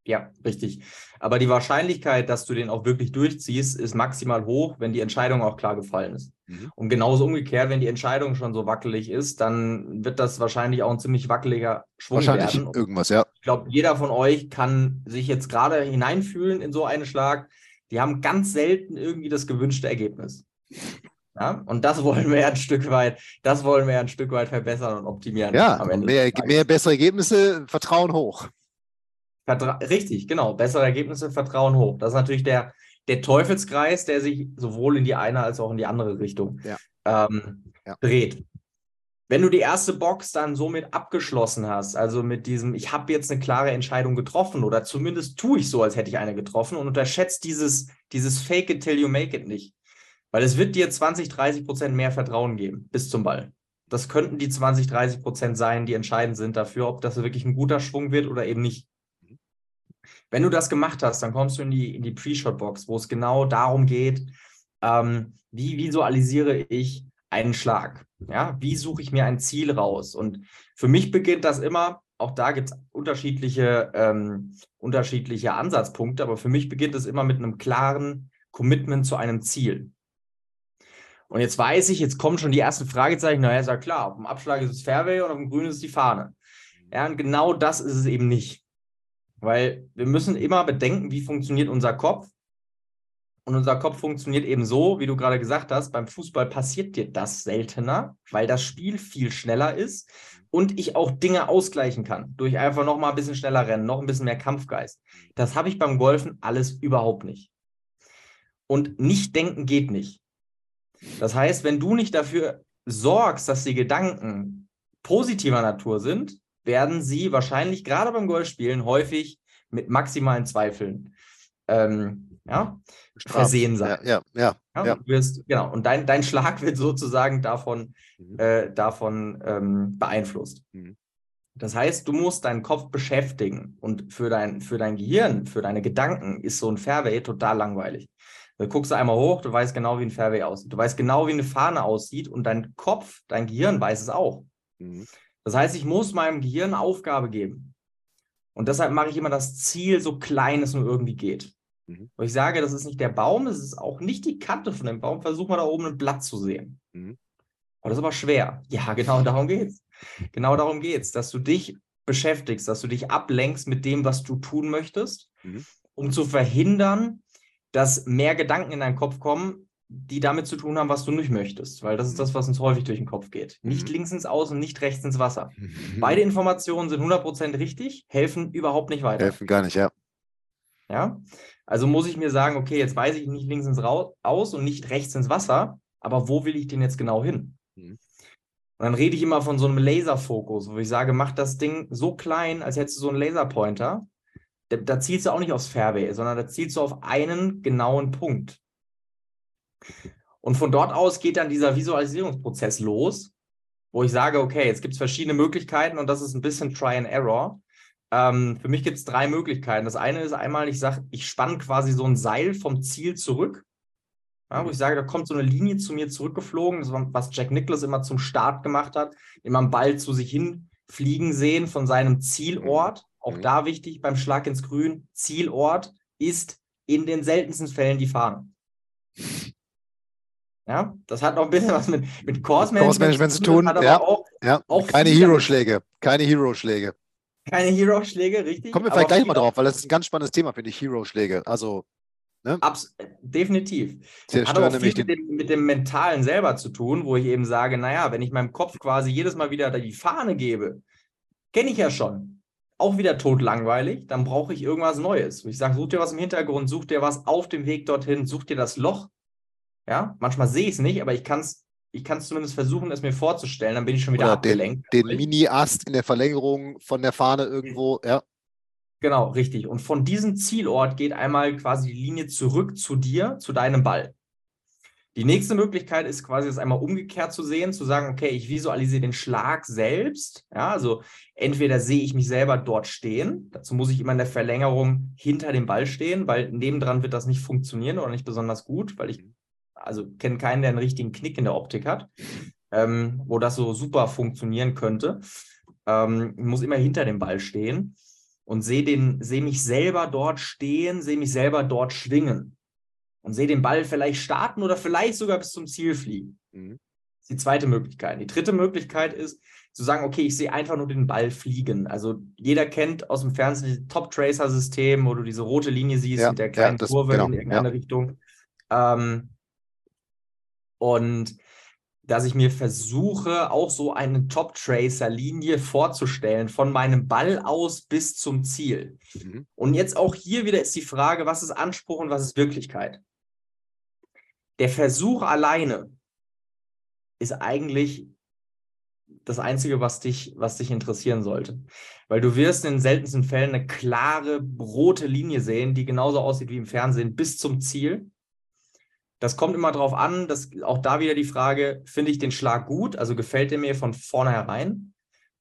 ja, richtig. Aber die Wahrscheinlichkeit, dass du den auch wirklich durchziehst, ist maximal hoch, wenn die Entscheidung auch klar gefallen ist. Mhm. Und genauso umgekehrt, wenn die Entscheidung schon so wackelig ist, dann wird das wahrscheinlich auch ein ziemlich wackeliger Schwung wahrscheinlich werden. irgendwas, ja. Ich glaube, jeder von euch kann sich jetzt gerade hineinfühlen in so einen Schlag. Die haben ganz selten irgendwie das gewünschte Ergebnis. Ja, und das wollen wir ja ein Stück weit, das wollen wir ja ein Stück weit verbessern und optimieren. Ja, mehr, mehr bessere Ergebnisse, Vertrauen hoch. Vertra Richtig, genau. Bessere Ergebnisse, Vertrauen hoch. Das ist natürlich der, der Teufelskreis, der sich sowohl in die eine als auch in die andere Richtung ja. Ähm, ja. dreht. Wenn du die erste Box dann somit abgeschlossen hast, also mit diesem, ich habe jetzt eine klare Entscheidung getroffen oder zumindest tue ich so, als hätte ich eine getroffen und unterschätzt dieses, dieses Fake it till you make it nicht. Weil es wird dir 20, 30 Prozent mehr Vertrauen geben bis zum Ball. Das könnten die 20, 30 Prozent sein, die entscheidend sind dafür, ob das wirklich ein guter Schwung wird oder eben nicht. Wenn du das gemacht hast, dann kommst du in die, in die Pre-Shot-Box, wo es genau darum geht, ähm, wie visualisiere ich einen Schlag? Ja, wie suche ich mir ein Ziel raus? Und für mich beginnt das immer, auch da gibt es unterschiedliche, ähm, unterschiedliche Ansatzpunkte, aber für mich beginnt es immer mit einem klaren Commitment zu einem Ziel. Und jetzt weiß ich, jetzt kommen schon die ersten Fragezeichen. Naja, ist ja klar, auf dem Abschlag ist es Fairway und auf dem Grün ist die Fahne. Ja, und genau das ist es eben nicht. Weil wir müssen immer bedenken, wie funktioniert unser Kopf. Und unser Kopf funktioniert eben so, wie du gerade gesagt hast, beim Fußball passiert dir das seltener, weil das Spiel viel schneller ist und ich auch Dinge ausgleichen kann, durch einfach noch mal ein bisschen schneller rennen, noch ein bisschen mehr Kampfgeist. Das habe ich beim Golfen alles überhaupt nicht. Und nicht denken geht nicht. Das heißt, wenn du nicht dafür sorgst, dass die Gedanken positiver Natur sind, werden sie wahrscheinlich gerade beim Golfspielen häufig mit maximalen Zweifeln ähm, ja, versehen sein. Ja, ja, ja. ja. Wirst, genau. Und dein, dein Schlag wird sozusagen davon, mhm. äh, davon ähm, beeinflusst. Mhm. Das heißt, du musst deinen Kopf beschäftigen und für dein, für dein Gehirn, für deine Gedanken ist so ein Fairway total langweilig. Du guckst einmal hoch, du weißt genau, wie ein Fairway aussieht. Du weißt genau, wie eine Fahne aussieht und dein Kopf, dein Gehirn weiß es auch. Mhm. Das heißt, ich muss meinem Gehirn eine Aufgabe geben. Und deshalb mache ich immer das Ziel so klein es nur irgendwie geht. Mhm. Wo ich sage, das ist nicht der Baum, das ist auch nicht die Kante von dem Baum. Versuch mal da oben ein Blatt zu sehen. Mhm. Oh, das ist aber schwer. Ja, genau darum geht's. Genau darum geht's, dass du dich beschäftigst, dass du dich ablenkst mit dem, was du tun möchtest, mhm. um zu verhindern, dass mehr Gedanken in deinen Kopf kommen, die damit zu tun haben, was du nicht möchtest, weil das ist das, was uns häufig durch den Kopf geht. Mhm. Nicht links ins Aus und nicht rechts ins Wasser. Mhm. Beide Informationen sind 100% richtig, helfen überhaupt nicht weiter. Helfen gar nicht, ja. Ja, also muss ich mir sagen, okay, jetzt weiß ich nicht links ins Aus und nicht rechts ins Wasser, aber wo will ich denn jetzt genau hin? Mhm. Und dann rede ich immer von so einem Laserfokus, wo ich sage, mach das Ding so klein, als hättest du so einen Laserpointer. Da, da zielst du auch nicht aufs Fairway, sondern da zielst du auf einen genauen Punkt. Und von dort aus geht dann dieser Visualisierungsprozess los, wo ich sage, okay, jetzt gibt es verschiedene Möglichkeiten und das ist ein bisschen Try and Error. Ähm, für mich gibt es drei Möglichkeiten. Das eine ist einmal, ich sage, ich spanne quasi so ein Seil vom Ziel zurück ja, wo ich sage, da kommt so eine Linie zu mir zurückgeflogen, das war, was Jack Nicklaus immer zum Start gemacht hat, immer einen Ball zu sich hin fliegen sehen von seinem Zielort. Auch mhm. da wichtig beim Schlag ins Grün, Zielort ist in den seltensten Fällen die Fahne. Ja, das hat noch ein bisschen was mit, mit Course Management, zu tun. Ja, auch, ja. Auch keine Hero-Schläge. Keine Hero-Schläge. Keine Hero-Schläge, richtig. Kommen wir vielleicht gleich mal drauf, weil das ist ein ganz spannendes Thema, finde ich, Hero-Schläge. Also Ne? Abs definitiv. Hat auch viel mit dem, mit dem, Mentalen selber zu tun, wo ich eben sage, naja, wenn ich meinem Kopf quasi jedes Mal wieder die Fahne gebe, kenne ich ja schon. Auch wieder totlangweilig, dann brauche ich irgendwas Neues. Ich sage, such dir was im Hintergrund, such dir was auf dem Weg dorthin, such dir das Loch. Ja, manchmal sehe ich es nicht, aber ich kann es ich kann zumindest versuchen, es mir vorzustellen, dann bin ich schon wieder Oder abgelenkt. Den, den Mini-Ast in der Verlängerung von der Fahne irgendwo, ja. Genau, richtig. Und von diesem Zielort geht einmal quasi die Linie zurück zu dir, zu deinem Ball. Die nächste Möglichkeit ist quasi das einmal umgekehrt zu sehen, zu sagen, okay, ich visualisiere den Schlag selbst. Ja, also entweder sehe ich mich selber dort stehen, dazu muss ich immer in der Verlängerung hinter dem Ball stehen, weil nebendran wird das nicht funktionieren oder nicht besonders gut, weil ich also kenne keinen, der einen richtigen Knick in der Optik hat, ähm, wo das so super funktionieren könnte. Ähm, ich muss immer hinter dem Ball stehen und sehe den, sehe mich selber dort stehen, sehe mich selber dort schwingen und sehe den Ball vielleicht starten oder vielleicht sogar bis zum Ziel fliegen. Mhm. Das ist die zweite Möglichkeit. Die dritte Möglichkeit ist zu sagen, okay, ich sehe einfach nur den Ball fliegen. Also jeder kennt aus dem Fernsehen das Top-Tracer-System, wo du diese rote Linie siehst ja, mit der kleinen ja, das, Kurve genau, in irgendeine ja. Richtung. Ähm, und dass ich mir versuche, auch so eine Top-Tracer-Linie vorzustellen, von meinem Ball aus bis zum Ziel. Mhm. Und jetzt auch hier wieder ist die Frage, was ist Anspruch und was ist Wirklichkeit? Der Versuch alleine ist eigentlich das Einzige, was dich, was dich interessieren sollte. Weil du wirst in den seltensten Fällen eine klare rote Linie sehen, die genauso aussieht wie im Fernsehen, bis zum Ziel. Das kommt immer darauf an, dass auch da wieder die Frage, finde ich den Schlag gut? Also gefällt der mir von vornherein?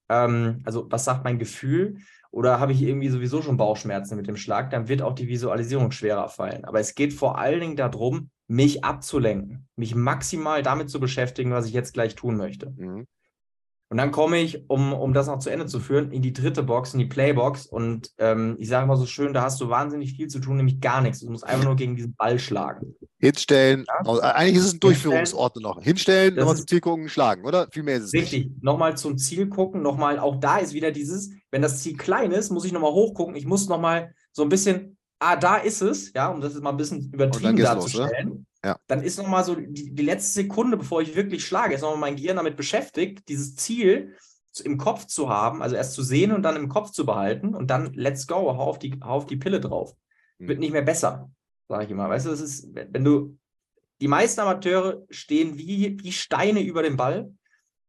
Ähm, also was sagt mein Gefühl? Oder habe ich irgendwie sowieso schon Bauchschmerzen mit dem Schlag? Dann wird auch die Visualisierung schwerer fallen. Aber es geht vor allen Dingen darum, mich abzulenken, mich maximal damit zu beschäftigen, was ich jetzt gleich tun möchte. Mhm. Und dann komme ich, um, um das noch zu Ende zu führen, in die dritte Box, in die Playbox. Und ähm, ich sage mal so schön, da hast du wahnsinnig viel zu tun, nämlich gar nichts. Du musst einfach nur gegen diesen Ball schlagen. Hinstellen. Ja? Also, eigentlich ist es ein Durchführungsort noch. Hinstellen, nochmal zum Ziel gucken, schlagen, oder? Viel mehr ist es richtig. nicht. Nochmal zum Ziel gucken, nochmal, auch da ist wieder dieses, wenn das Ziel klein ist, muss ich nochmal hochgucken. Ich muss nochmal so ein bisschen, ah, da ist es, ja, um das jetzt mal ein bisschen übertrieben darzustellen. Los, ja. Dann ist nochmal so die, die letzte Sekunde, bevor ich wirklich schlage, ist nochmal mein Gehirn damit beschäftigt, dieses Ziel im Kopf zu haben, also erst zu sehen und dann im Kopf zu behalten und dann let's go, hau auf die, hau auf die Pille drauf. Mhm. Wird nicht mehr besser, sage ich immer. Weißt du, das ist, wenn du, die meisten Amateure stehen wie, wie Steine über dem Ball.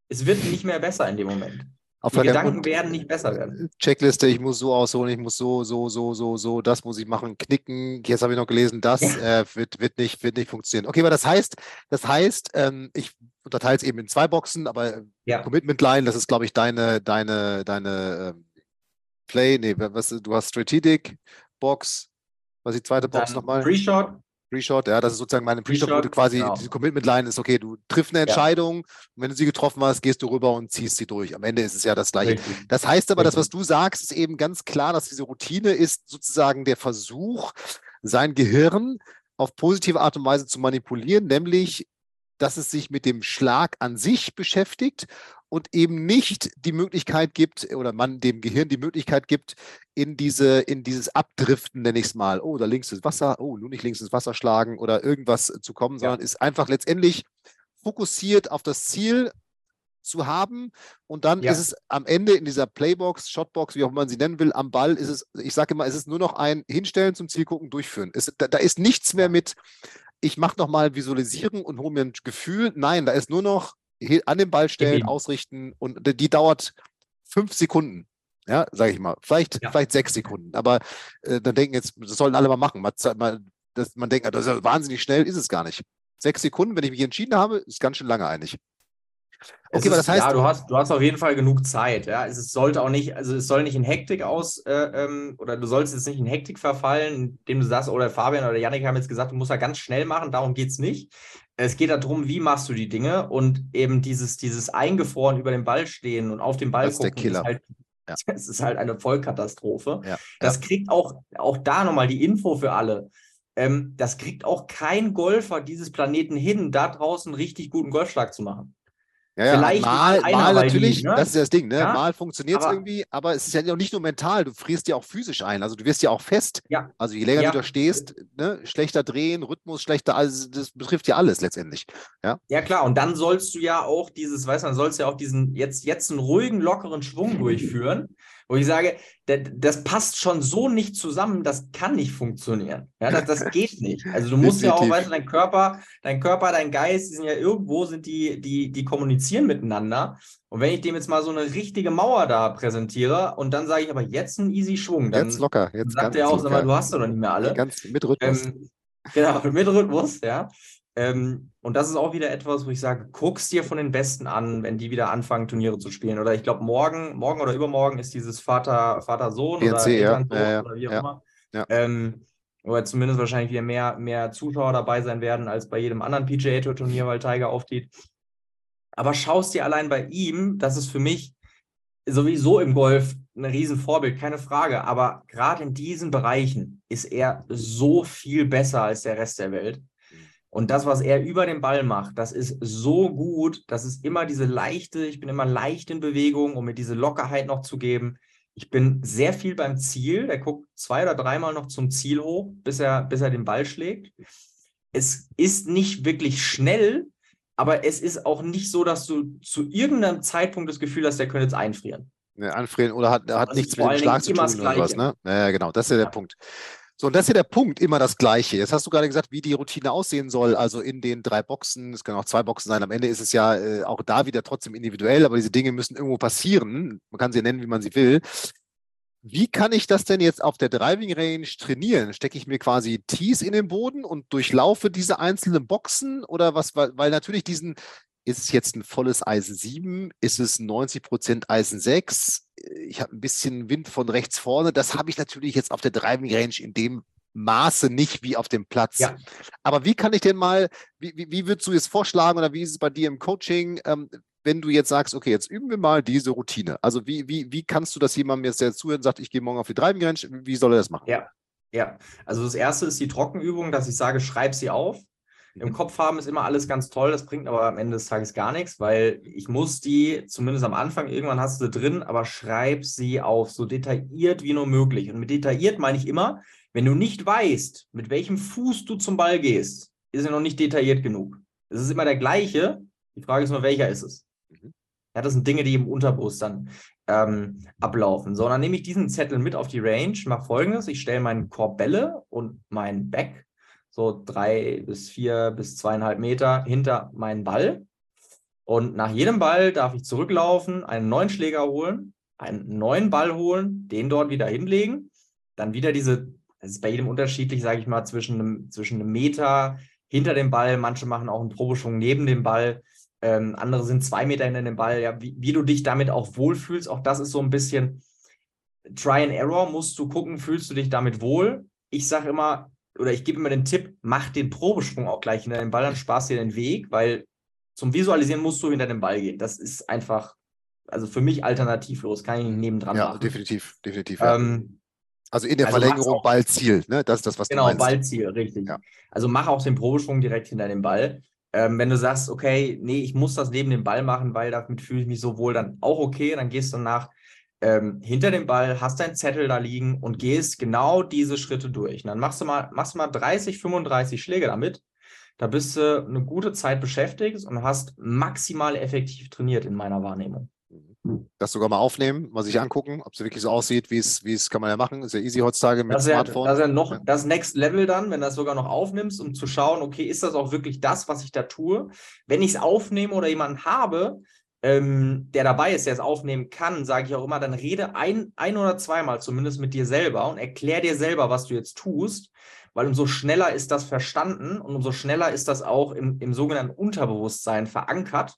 Es wird nicht mehr besser in dem Moment. Auf die Gedanken werden nicht besser werden. Checkliste, ich muss so ausholen, ich muss so, so, so, so, so, das muss ich machen, knicken. Jetzt habe ich noch gelesen, das ja. äh, wird, wird, nicht, wird nicht funktionieren. Okay, aber das heißt, das heißt, ähm, ich unterteile es eben in zwei Boxen, aber ja. Commitment Line, das ist, glaube ich, deine, deine, deine ähm, Play, nee, was, du hast Strategic Box, was ist die zweite Box nochmal? Pre-Shot, Pre-Shot, ja, das ist sozusagen meine Pre-Shot, wo du quasi genau. diese Commitment-Line ist, okay, du triffst eine Entscheidung ja. und wenn du sie getroffen hast, gehst du rüber und ziehst sie durch. Am Ende ist es ja das Gleiche. Richtig. Das heißt aber, Richtig. das, was du sagst, ist eben ganz klar, dass diese Routine ist sozusagen der Versuch, sein Gehirn auf positive Art und Weise zu manipulieren, nämlich, dass es sich mit dem Schlag an sich beschäftigt und eben nicht die Möglichkeit gibt oder man dem Gehirn die Möglichkeit gibt, in diese, in dieses Abdriften, nenne ich es mal, oh, da links ist Wasser, oh, nur nicht links ins Wasser schlagen oder irgendwas zu kommen, sondern ja. ist einfach letztendlich fokussiert auf das Ziel zu haben. Und dann ja. ist es am Ende in dieser Playbox, Shotbox, wie auch man sie nennen will, am Ball ist es, ich sage immer, es ist nur noch ein Hinstellen zum Ziel gucken, durchführen. Es, da, da, ist nichts mehr mit, ich mache nochmal Visualisieren und hole mir ein Gefühl. Nein, da ist nur noch an den Ball stellen, mhm. ausrichten und die dauert fünf Sekunden. Ja, sage ich mal. Vielleicht, ja. vielleicht sechs Sekunden. Aber äh, dann denken jetzt, das sollen alle mal machen. Man, man, das, man denkt, das ist ja wahnsinnig schnell, ist es gar nicht. Sechs Sekunden, wenn ich mich entschieden habe, ist ganz schön lange eigentlich. Okay, aber das heißt. Ja, du hast, du hast auf jeden Fall genug Zeit. Ja, es sollte auch nicht, also es soll nicht in Hektik aus, äh, ähm, oder du sollst jetzt nicht in Hektik verfallen, indem du sagst, oder Fabian oder Janik haben jetzt gesagt, du musst ja ganz schnell machen, darum geht es nicht. Es geht darum, wie machst du die Dinge und eben dieses, dieses eingefroren über dem Ball stehen und auf dem Ball das gucken, ist, der Killer. ist halt ja. Es ist halt eine Vollkatastrophe. Ja. Das kriegt auch, auch da nochmal die Info für alle. Ähm, das kriegt auch kein Golfer dieses Planeten hin, da draußen richtig guten Golfschlag zu machen. Ja, ja, Vielleicht mal, mal natürlich, ne? das ist das Ding, ne? Ja, mal funktioniert es irgendwie, aber es ist ja nicht nur mental, du frierst ja auch physisch ein, also du wirst ja auch fest. Ja. Also je länger ja. du da stehst, ne? schlechter drehen, Rhythmus schlechter, also das betrifft ja alles letztendlich. Ja? ja, klar, und dann sollst du ja auch dieses, weißt du, dann sollst du ja auch diesen jetzt, jetzt einen ruhigen, lockeren Schwung durchführen wo ich sage, das passt schon so nicht zusammen, das kann nicht funktionieren. Ja, das, das geht nicht. Also du musst Definitiv. ja auch, weißt du, dein Körper, dein Körper, dein Geist, die sind ja irgendwo, sind die, die, die kommunizieren miteinander. Und wenn ich dem jetzt mal so eine richtige Mauer da präsentiere und dann sage ich aber jetzt einen easy Schwung, dann jetzt locker, jetzt sagt er auch, sag mal, du hast doch nicht mehr alle. Ganz mit Rhythmus. Ähm, genau, mit Rhythmus, ja. Ähm, und das ist auch wieder etwas, wo ich sage, guck's dir von den Besten an, wenn die wieder anfangen, Turniere zu spielen. Oder ich glaube, morgen, morgen oder übermorgen ist dieses Vater, Vater-Sohn oder Eltern ja. ja, oder wie auch ja. immer. Ja. Ähm, oder zumindest wahrscheinlich wieder mehr, mehr Zuschauer dabei sein werden als bei jedem anderen PGA-Turnier, weil Tiger auftritt. Aber schaust dir allein bei ihm, das ist für mich sowieso im Golf ein Riesenvorbild, keine Frage. Aber gerade in diesen Bereichen ist er so viel besser als der Rest der Welt. Und das, was er über den Ball macht, das ist so gut. Das ist immer diese leichte, ich bin immer leicht in Bewegung, um mir diese Lockerheit noch zu geben. Ich bin sehr viel beim Ziel. Der guckt zwei oder dreimal noch zum Ziel hoch, bis er, bis er den Ball schlägt. Es ist nicht wirklich schnell, aber es ist auch nicht so, dass du zu irgendeinem Zeitpunkt das Gefühl hast, der könnte jetzt einfrieren. Ja, einfrieren oder hat, hat nichts mit dem Schlag zu tun oder was, ne? Ja, genau, das ist ja der Punkt. So, und das ist ja der Punkt, immer das Gleiche. Jetzt hast du gerade gesagt, wie die Routine aussehen soll, also in den drei Boxen, es können auch zwei Boxen sein, am Ende ist es ja äh, auch da wieder trotzdem individuell, aber diese Dinge müssen irgendwo passieren. Man kann sie nennen, wie man sie will. Wie kann ich das denn jetzt auf der Driving Range trainieren? Stecke ich mir quasi Tees in den Boden und durchlaufe diese einzelnen Boxen oder was? Weil, weil natürlich diesen, ist es jetzt ein volles Eisen 7? Ist es 90 Prozent Eisen 6? Ich habe ein bisschen Wind von rechts vorne. Das habe ich natürlich jetzt auf der Driving Range in dem Maße nicht wie auf dem Platz. Ja. Aber wie kann ich denn mal, wie, wie, wie würdest du es vorschlagen oder wie ist es bei dir im Coaching, ähm, wenn du jetzt sagst, okay, jetzt üben wir mal diese Routine? Also wie, wie, wie kannst du das jemandem jetzt, der zuhört und sagt, ich gehe morgen auf die Driving Range, wie soll er das machen? Ja, ja. Also das erste ist die Trockenübung, dass ich sage, schreib sie auf. Im Kopf haben ist immer alles ganz toll, das bringt aber am Ende des Tages gar nichts, weil ich muss die, zumindest am Anfang, irgendwann hast du sie drin, aber schreib sie auf, so detailliert wie nur möglich. Und mit detailliert meine ich immer, wenn du nicht weißt, mit welchem Fuß du zum Ball gehst, ist er noch nicht detailliert genug. Es ist immer der gleiche, die Frage ist nur, welcher ist es? Mhm. Ja, das sind Dinge, die im Unterbrust dann ähm, ablaufen. So, dann nehme ich diesen Zettel mit auf die Range, mache folgendes: Ich stelle meinen Korbelle und mein Back so drei bis vier bis zweieinhalb Meter hinter meinen Ball. Und nach jedem Ball darf ich zurücklaufen, einen neuen Schläger holen, einen neuen Ball holen, den dort wieder hinlegen, dann wieder diese, das ist bei jedem unterschiedlich, sage ich mal, zwischen einem, zwischen einem Meter hinter dem Ball, manche machen auch einen Probeschwung neben dem Ball, ähm, andere sind zwei Meter hinter dem Ball, ja, wie, wie du dich damit auch wohlfühlst, auch das ist so ein bisschen Try and Error, musst du gucken, fühlst du dich damit wohl. Ich sage immer, oder ich gebe immer den Tipp, mach den Probesprung auch gleich hinter dem Ball, dann sparst du dir den Weg, weil zum Visualisieren musst du hinter dem Ball gehen. Das ist einfach, also für mich alternativlos, kann ich nebendran ja, machen. definitiv, definitiv. Ähm, also in der also Verlängerung Ballziel, ne? Das ist das, was genau, du meinst. Genau, Ballziel, richtig. Ja. Also mach auch den Probesprung direkt hinter dem Ball. Ähm, wenn du sagst, okay, nee, ich muss das neben dem Ball machen, weil damit fühle ich mich so wohl, dann auch okay. Dann gehst du nach ähm, hinter dem Ball, hast deinen Zettel da liegen und gehst genau diese Schritte durch. Und dann machst du mal, machst mal 30, 35 Schläge damit. Da bist du eine gute Zeit beschäftigt und hast maximal effektiv trainiert in meiner Wahrnehmung. Das sogar mal aufnehmen, mal sich angucken, ob es wirklich so aussieht, wie es, wie es kann man ja machen. Ist ja easy heutzutage mit das Smartphone. Ja, das ist ja noch das Next Level dann, wenn du das sogar noch aufnimmst, um zu schauen, okay, ist das auch wirklich das, was ich da tue? Wenn ich es aufnehme oder jemanden habe, ähm, der dabei ist, der es aufnehmen kann, sage ich auch immer, dann rede ein, ein oder zweimal zumindest mit dir selber und erklär dir selber, was du jetzt tust, weil umso schneller ist das verstanden und umso schneller ist das auch im, im sogenannten Unterbewusstsein verankert,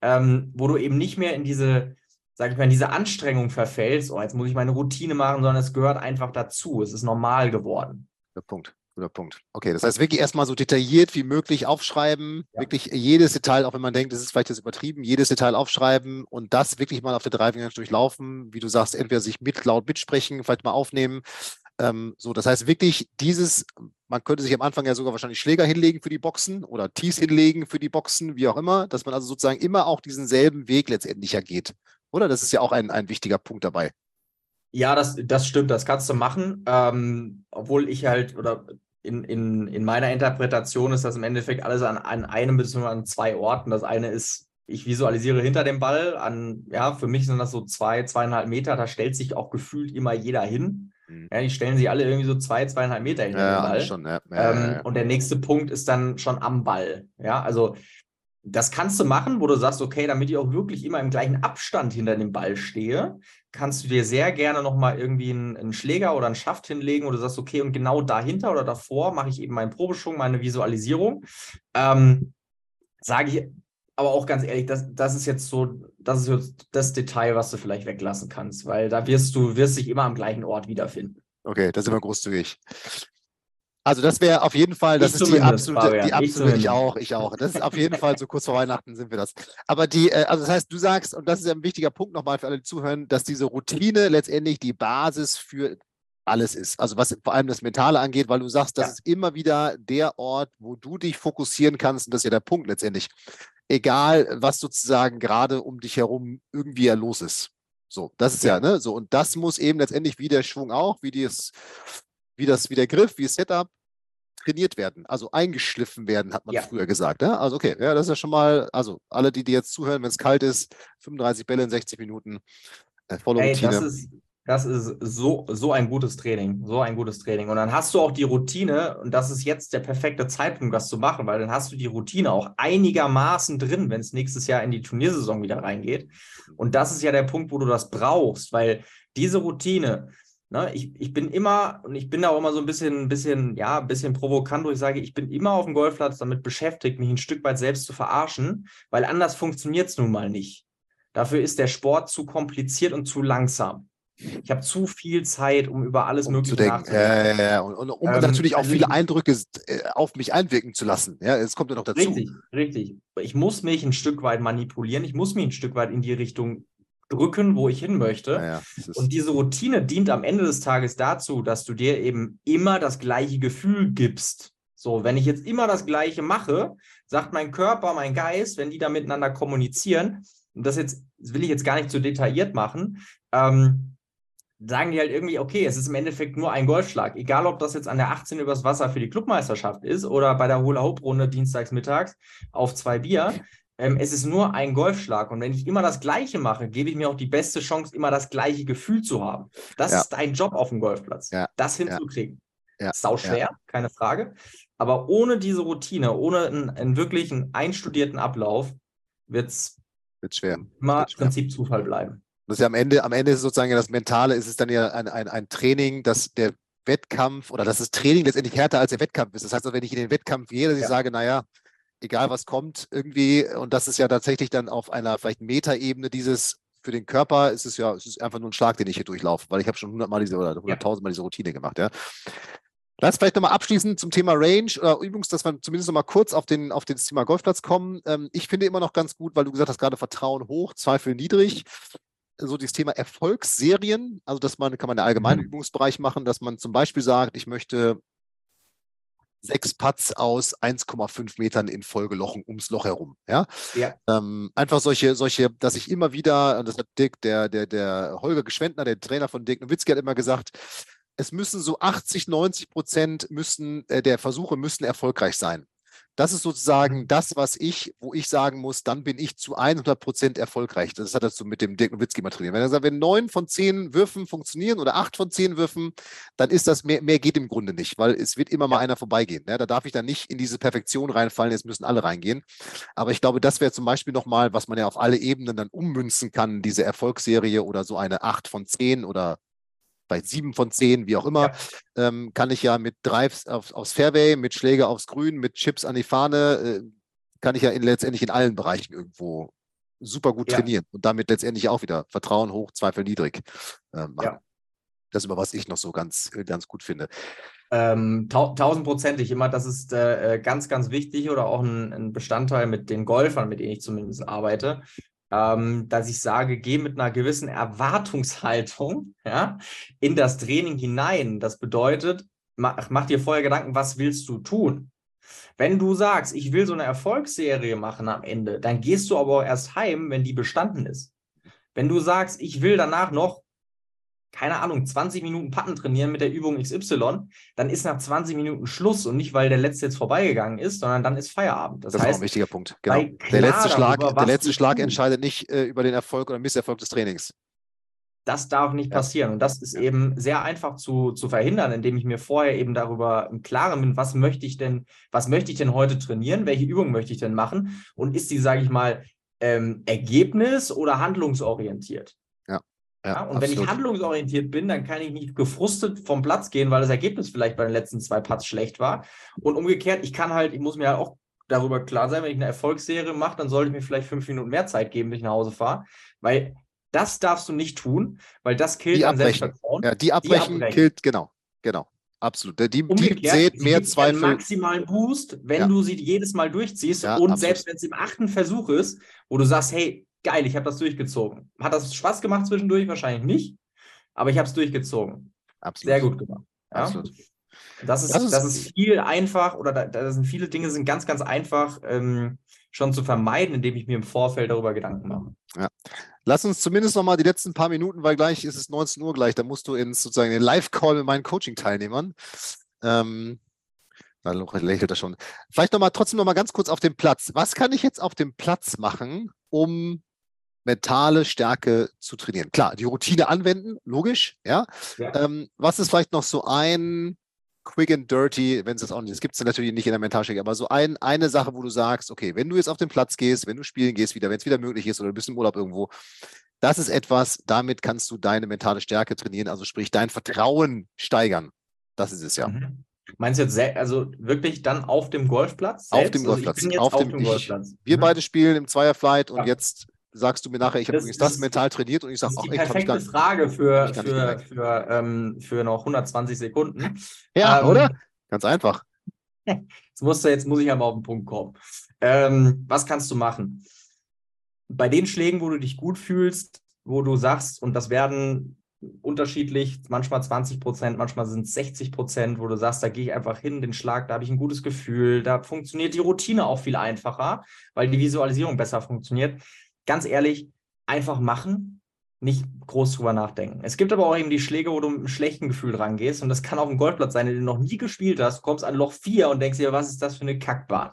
ähm, wo du eben nicht mehr in diese, sag ich mal, in diese Anstrengung verfällst, oh, jetzt muss ich meine Routine machen, sondern es gehört einfach dazu. Es ist normal geworden. Der Punkt. Guter Punkt. Okay, das heißt wirklich erstmal so detailliert wie möglich aufschreiben, ja. wirklich jedes Detail, auch wenn man denkt, das ist vielleicht jetzt übertrieben, jedes Detail aufschreiben und das wirklich mal auf der Driving Range durchlaufen, wie du sagst, entweder sich mit laut mitsprechen, vielleicht mal aufnehmen. Ähm, so, das heißt wirklich dieses, man könnte sich am Anfang ja sogar wahrscheinlich Schläger hinlegen für die Boxen oder Tees hinlegen für die Boxen, wie auch immer, dass man also sozusagen immer auch diesen selben Weg letztendlich ja geht. Oder? Das ist ja auch ein, ein wichtiger Punkt dabei. Ja, das, das stimmt, das kannst du machen. Ähm, obwohl ich halt, oder in, in, in meiner Interpretation ist das im Endeffekt alles an, an einem bzw. an zwei Orten. Das eine ist, ich visualisiere hinter dem Ball an, ja, für mich sind das so zwei, zweieinhalb Meter, da stellt sich auch gefühlt immer jeder hin. Mhm. Ja, die stellen sich alle irgendwie so zwei, zweieinhalb Meter hinter ja, den Ball. Schon, ja. Ähm, und der nächste Punkt ist dann schon am Ball. Ja, also das kannst du machen, wo du sagst, okay, damit ich auch wirklich immer im gleichen Abstand hinter dem Ball stehe, kannst du dir sehr gerne nochmal irgendwie einen, einen, Schläger oder einen Schaft hinlegen, wo du sagst, okay, und genau dahinter oder davor mache ich eben meinen Probeschwung, meine Visualisierung. Ähm, Sage ich aber auch ganz ehrlich, das, das ist jetzt so, das ist jetzt das Detail, was du vielleicht weglassen kannst, weil da wirst du, wirst dich immer am gleichen Ort wiederfinden. Okay, das ist immer großzügig. Also das wäre auf jeden Fall, das ich ist die absolute, die absolute, ich, ich, auch, ich auch. Das ist auf jeden Fall so kurz vor Weihnachten sind wir das. Aber die, äh, also das heißt, du sagst, und das ist ein wichtiger Punkt nochmal für alle, die zuhören, dass diese Routine letztendlich die Basis für alles ist. Also was vor allem das Mentale angeht, weil du sagst, das ja. ist immer wieder der Ort, wo du dich fokussieren kannst. Und das ist ja der Punkt letztendlich. Egal, was sozusagen gerade um dich herum irgendwie ja los ist. So, das ist ja, ja ne, so. Und das muss eben letztendlich wie der Schwung auch, wie das wie das, wie der Griff, wie das Setup trainiert werden, also eingeschliffen werden, hat man ja. früher gesagt. Ne? Also okay, ja, das ist ja schon mal, also alle, die, die jetzt zuhören, wenn es kalt ist, 35 Bälle in 60 Minuten, äh, volle Ey, Routine. Das ist, das ist so, so ein gutes Training, so ein gutes Training. Und dann hast du auch die Routine, und das ist jetzt der perfekte Zeitpunkt, das zu machen, weil dann hast du die Routine auch einigermaßen drin, wenn es nächstes Jahr in die Turniersaison wieder reingeht. Und das ist ja der Punkt, wo du das brauchst, weil diese Routine, Ne, ich, ich bin immer, und ich bin da auch immer so ein bisschen, bisschen, ja, ein bisschen provokant, wo ich sage, ich bin immer auf dem Golfplatz damit beschäftigt, mich ein Stück weit selbst zu verarschen, weil anders funktioniert es nun mal nicht. Dafür ist der Sport zu kompliziert und zu langsam. Ich habe zu viel Zeit, um über alles um Mögliche nachzudenken. Ja, ja, ja. Und, und um ähm, natürlich auch also viele Eindrücke äh, auf mich einwirken zu lassen. Ja, es kommt ja noch dazu. Richtig, richtig. Ich muss mich ein Stück weit manipulieren. Ich muss mich ein Stück weit in die Richtung drücken, wo ich hin möchte. Ja, ja, und diese Routine dient am Ende des Tages dazu, dass du dir eben immer das gleiche Gefühl gibst. So, wenn ich jetzt immer das Gleiche mache, sagt mein Körper, mein Geist, wenn die da miteinander kommunizieren, und das jetzt das will ich jetzt gar nicht zu detailliert machen, ähm, sagen die halt irgendwie, okay, es ist im Endeffekt nur ein Golfschlag. Egal, ob das jetzt an der 18 übers Wasser für die Clubmeisterschaft ist oder bei der Hula Hoop Runde dienstags mittags auf zwei Bier. Ähm, es ist nur ein Golfschlag. Und wenn ich immer das Gleiche mache, gebe ich mir auch die beste Chance, immer das gleiche Gefühl zu haben. Das ja. ist dein Job auf dem Golfplatz, ja. das hinzukriegen. Ja. Sau schwer, keine Frage. Aber ohne diese Routine, ohne einen, einen wirklichen einstudierten Ablauf, wird es schwer. immer wird schwer. Prinzip Zufall bleiben. Das ist ja am Ende, am Ende ist sozusagen das Mentale, ist es dann ja ein, ein, ein Training, dass der Wettkampf oder dass das Training letztendlich härter als der Wettkampf ist. Das heißt, wenn ich in den Wettkampf gehe, dass ich sage, naja, egal was kommt, irgendwie, und das ist ja tatsächlich dann auf einer vielleicht Metaebene dieses, für den Körper ist es ja, es ist einfach nur ein Schlag, den ich hier durchlaufe, weil ich habe schon hundertmal diese oder hunderttausendmal diese Routine gemacht, ja. Lass vielleicht nochmal abschließend zum Thema Range oder Übungs, dass wir zumindest nochmal kurz auf, den, auf das Thema Golfplatz kommen. Ähm, ich finde immer noch ganz gut, weil du gesagt hast, gerade Vertrauen hoch, Zweifel niedrig. So dieses Thema Erfolgsserien, also dass man, kann man einen allgemeinen mhm. Übungsbereich machen, dass man zum Beispiel sagt, ich möchte sechs Putts aus 1,5 Metern in Folgelochen ums Loch herum. Ja? ja. Ähm, einfach solche, solche, dass ich immer wieder, das hat Dick, der, der, der Holger Geschwendner, der Trainer von Dick Nowitzki, hat immer gesagt, es müssen so 80, 90 Prozent müssen, äh, der Versuche müssen erfolgreich sein. Das ist sozusagen das, was ich, wo ich sagen muss, dann bin ich zu 100 Prozent erfolgreich. Das hat er so mit dem Dirk Nowitzki mal trainiert. Wenn er sagt, wenn neun von zehn Würfen funktionieren oder acht von zehn Würfen, dann ist das mehr, mehr geht im Grunde nicht, weil es wird immer mal einer vorbeigehen. Ne? Da darf ich dann nicht in diese Perfektion reinfallen, jetzt müssen alle reingehen. Aber ich glaube, das wäre zum Beispiel nochmal, was man ja auf alle Ebenen dann ummünzen kann, diese Erfolgsserie oder so eine acht von zehn oder vielleicht sieben von zehn, wie auch immer, ja. ähm, kann ich ja mit Drives auf, aufs Fairway, mit Schläge aufs Grün, mit Chips an die Fahne, äh, kann ich ja in, letztendlich in allen Bereichen irgendwo super gut ja. trainieren und damit letztendlich auch wieder Vertrauen hoch, Zweifel niedrig äh, machen. Ja. Das ist immer, was ich noch so ganz, ganz gut finde. Ähm, tausendprozentig immer, das ist äh, äh, ganz, ganz wichtig oder auch ein, ein, Bestandteil mit den Golfern, mit denen ich zumindest arbeite ähm, dass ich sage, geh mit einer gewissen Erwartungshaltung ja, in das Training hinein. Das bedeutet, mach, mach dir vorher Gedanken, was willst du tun? Wenn du sagst, ich will so eine Erfolgsserie machen am Ende, dann gehst du aber erst heim, wenn die bestanden ist. Wenn du sagst, ich will danach noch keine Ahnung, 20 Minuten Patten trainieren mit der Übung XY, dann ist nach 20 Minuten Schluss und nicht, weil der letzte jetzt vorbeigegangen ist, sondern dann ist Feierabend. Das, das heißt, ist auch ein wichtiger Punkt. Genau. Der letzte Schlag, darüber, der letzte Schlag entscheidet nicht äh, über den Erfolg oder Misserfolg des Trainings. Das darf nicht ja. passieren. Und das ist ja. eben sehr einfach zu, zu verhindern, indem ich mir vorher eben darüber im Klaren bin, was möchte ich denn, was möchte ich denn heute trainieren, welche Übungen möchte ich denn machen und ist die, sage ich mal, ähm, ergebnis- oder handlungsorientiert. Ja, und absolut. wenn ich handlungsorientiert bin, dann kann ich nicht gefrustet vom Platz gehen, weil das Ergebnis vielleicht bei den letzten zwei Putts schlecht war. Und umgekehrt, ich kann halt, ich muss mir halt auch darüber klar sein, wenn ich eine Erfolgsserie mache, dann sollte ich mir vielleicht fünf Minuten mehr Zeit geben, wenn ich nach Hause fahre. Weil das darfst du nicht tun, weil das killt die Selbstvertrauen. Ja, die abbrechen, die abbrechen. killt, genau, genau. Absolut. Die, die zählt mehr Zweifel. einen maximalen Boost, wenn ja. du sie jedes Mal durchziehst. Ja, und absolut. selbst wenn es im achten Versuch ist, wo du sagst, hey, geil, ich habe das durchgezogen. Hat das Spaß gemacht zwischendurch? Wahrscheinlich nicht, aber ich habe es durchgezogen. Absolut. Sehr gut gemacht. Ja? Absolut. Das ist, das ist, das ist viel einfach oder da, da, sind viele Dinge sind ganz, ganz einfach ähm, schon zu vermeiden, indem ich mir im Vorfeld darüber Gedanken mache. Ja. Lass uns zumindest noch mal die letzten paar Minuten, weil gleich ist es 19 Uhr gleich, da musst du ins sozusagen den Live-Call mit meinen Coaching-Teilnehmern. Ähm, da lächelt er schon. Vielleicht noch mal trotzdem noch mal ganz kurz auf dem Platz. Was kann ich jetzt auf dem Platz machen, um mentale Stärke zu trainieren. Klar, die Routine anwenden, logisch, ja. ja. Ähm, was ist vielleicht noch so ein Quick and Dirty, wenn es das auch nicht, das gibt es natürlich nicht in der Mentalstärke, aber so ein, eine Sache, wo du sagst, okay, wenn du jetzt auf den Platz gehst, wenn du spielen gehst wieder, wenn es wieder möglich ist oder du bist im Urlaub irgendwo, das ist etwas, damit kannst du deine mentale Stärke trainieren, also sprich dein Vertrauen steigern. Das ist es ja. Mhm. Meinst du jetzt also wirklich dann auf dem Golfplatz? Selbst? Auf dem also Golfplatz. Also auf, auf, dem, dem Golfplatz. Ich, wir mhm. beide spielen im Zweierflight und ja. jetzt sagst du mir nachher, ich habe übrigens das, mental trainiert und ich sage, auch ich kann perfekte Frage für, für, für, ähm, für noch 120 Sekunden. Ja, ähm, oder? Ganz einfach. Jetzt, musst du, jetzt muss ich aber auf den Punkt kommen. Ähm, was kannst du machen? Bei den Schlägen, wo du dich gut fühlst, wo du sagst, und das werden unterschiedlich, manchmal 20 Prozent, manchmal sind es 60 Prozent, wo du sagst, da gehe ich einfach hin, den Schlag, da habe ich ein gutes Gefühl, da funktioniert die Routine auch viel einfacher, weil die Visualisierung besser funktioniert ganz ehrlich, einfach machen, nicht groß drüber nachdenken. Es gibt aber auch eben die Schläge, wo du mit einem schlechten Gefühl rangehst und das kann auch ein Goldplatz sein, den du noch nie gespielt hast. Du kommst an Loch 4 und denkst dir, was ist das für eine Kackbahn?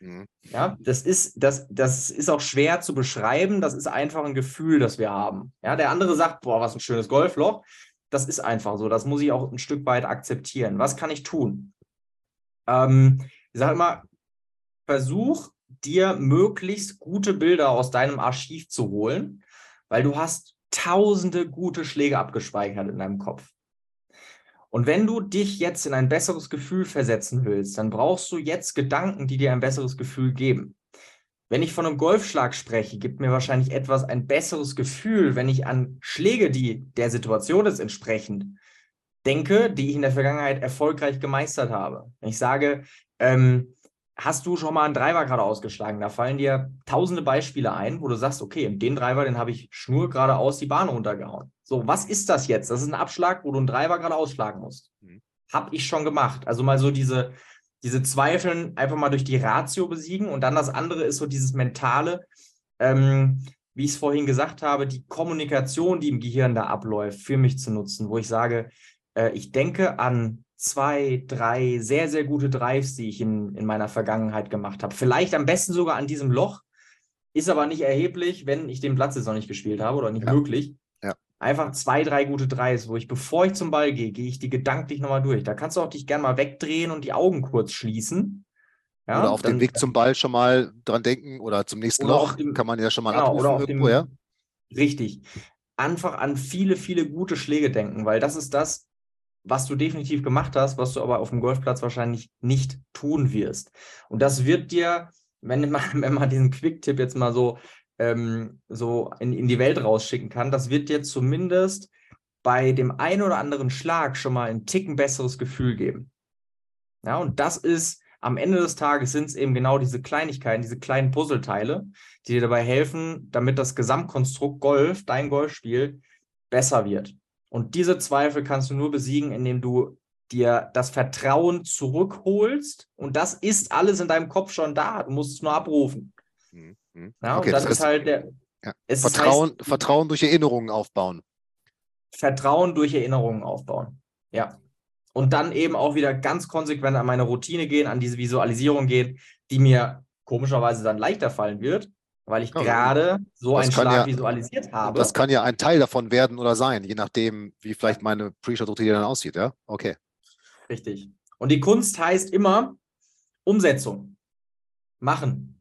Mhm. Ja, das ist, das, das ist auch schwer zu beschreiben. Das ist einfach ein Gefühl, das wir haben. Ja, der andere sagt, boah, was ein schönes Golfloch. Das ist einfach so. Das muss ich auch ein Stück weit akzeptieren. Was kann ich tun? Ähm, ich sage immer, versuch dir möglichst gute Bilder aus deinem Archiv zu holen, weil du hast tausende gute Schläge abgespeichert in deinem Kopf. Und wenn du dich jetzt in ein besseres Gefühl versetzen willst, dann brauchst du jetzt Gedanken, die dir ein besseres Gefühl geben. Wenn ich von einem Golfschlag spreche, gibt mir wahrscheinlich etwas ein besseres Gefühl, wenn ich an Schläge, die der Situation ist entsprechend, denke, die ich in der Vergangenheit erfolgreich gemeistert habe. Wenn ich sage, ähm, hast du schon mal einen Driver gerade ausgeschlagen? Da fallen dir tausende Beispiele ein, wo du sagst, okay, den Driver, den habe ich schnur geradeaus die Bahn runtergehauen. So, was ist das jetzt? Das ist ein Abschlag, wo du einen Driver gerade ausschlagen musst. Mhm. Habe ich schon gemacht. Also mal so diese, diese Zweifeln einfach mal durch die Ratio besiegen. Und dann das andere ist so dieses Mentale, ähm, wie ich es vorhin gesagt habe, die Kommunikation, die im Gehirn da abläuft, für mich zu nutzen, wo ich sage, äh, ich denke an zwei, drei sehr, sehr gute Drives, die ich in, in meiner Vergangenheit gemacht habe. Vielleicht am besten sogar an diesem Loch, ist aber nicht erheblich, wenn ich den Platz jetzt noch nicht gespielt habe oder nicht ja. möglich. Ja. Einfach zwei, drei gute Drives, wo ich, bevor ich zum Ball gehe, gehe ich die gedanklich nochmal durch. Da kannst du auch dich gerne mal wegdrehen und die Augen kurz schließen. Ja, oder auf dem Weg zum Ball schon mal dran denken oder zum nächsten Loch dem, kann man ja schon mal genau, abrufen oder irgendwo, dem, ja? Richtig. Einfach an viele, viele gute Schläge denken, weil das ist das, was du definitiv gemacht hast, was du aber auf dem Golfplatz wahrscheinlich nicht tun wirst. Und das wird dir, wenn man, wenn man diesen Quick-Tipp jetzt mal so, ähm, so in, in die Welt rausschicken kann, das wird dir zumindest bei dem einen oder anderen Schlag schon mal ein Ticken besseres Gefühl geben. Ja, und das ist am Ende des Tages sind es eben genau diese Kleinigkeiten, diese kleinen Puzzleteile, die dir dabei helfen, damit das Gesamtkonstrukt Golf, dein Golfspiel, besser wird. Und diese Zweifel kannst du nur besiegen, indem du dir das Vertrauen zurückholst. Und das ist alles in deinem Kopf schon da. Du musst es nur abrufen. Mhm. Ja, okay, das, das heißt, ist halt der. Ja. Vertrauen, heißt, Vertrauen durch Erinnerungen aufbauen. Vertrauen durch Erinnerungen aufbauen. Ja. Und dann eben auch wieder ganz konsequent an meine Routine gehen, an diese Visualisierung gehen, die mir komischerweise dann leichter fallen wird, weil ich gerade so einen Schlag ja, visualisiert habe. Das kann ja ein Teil davon werden oder sein, je nachdem, wie vielleicht meine Pre-Shot-Routine dann aussieht, ja? Okay. Richtig. Und die Kunst heißt immer Umsetzung. Machen.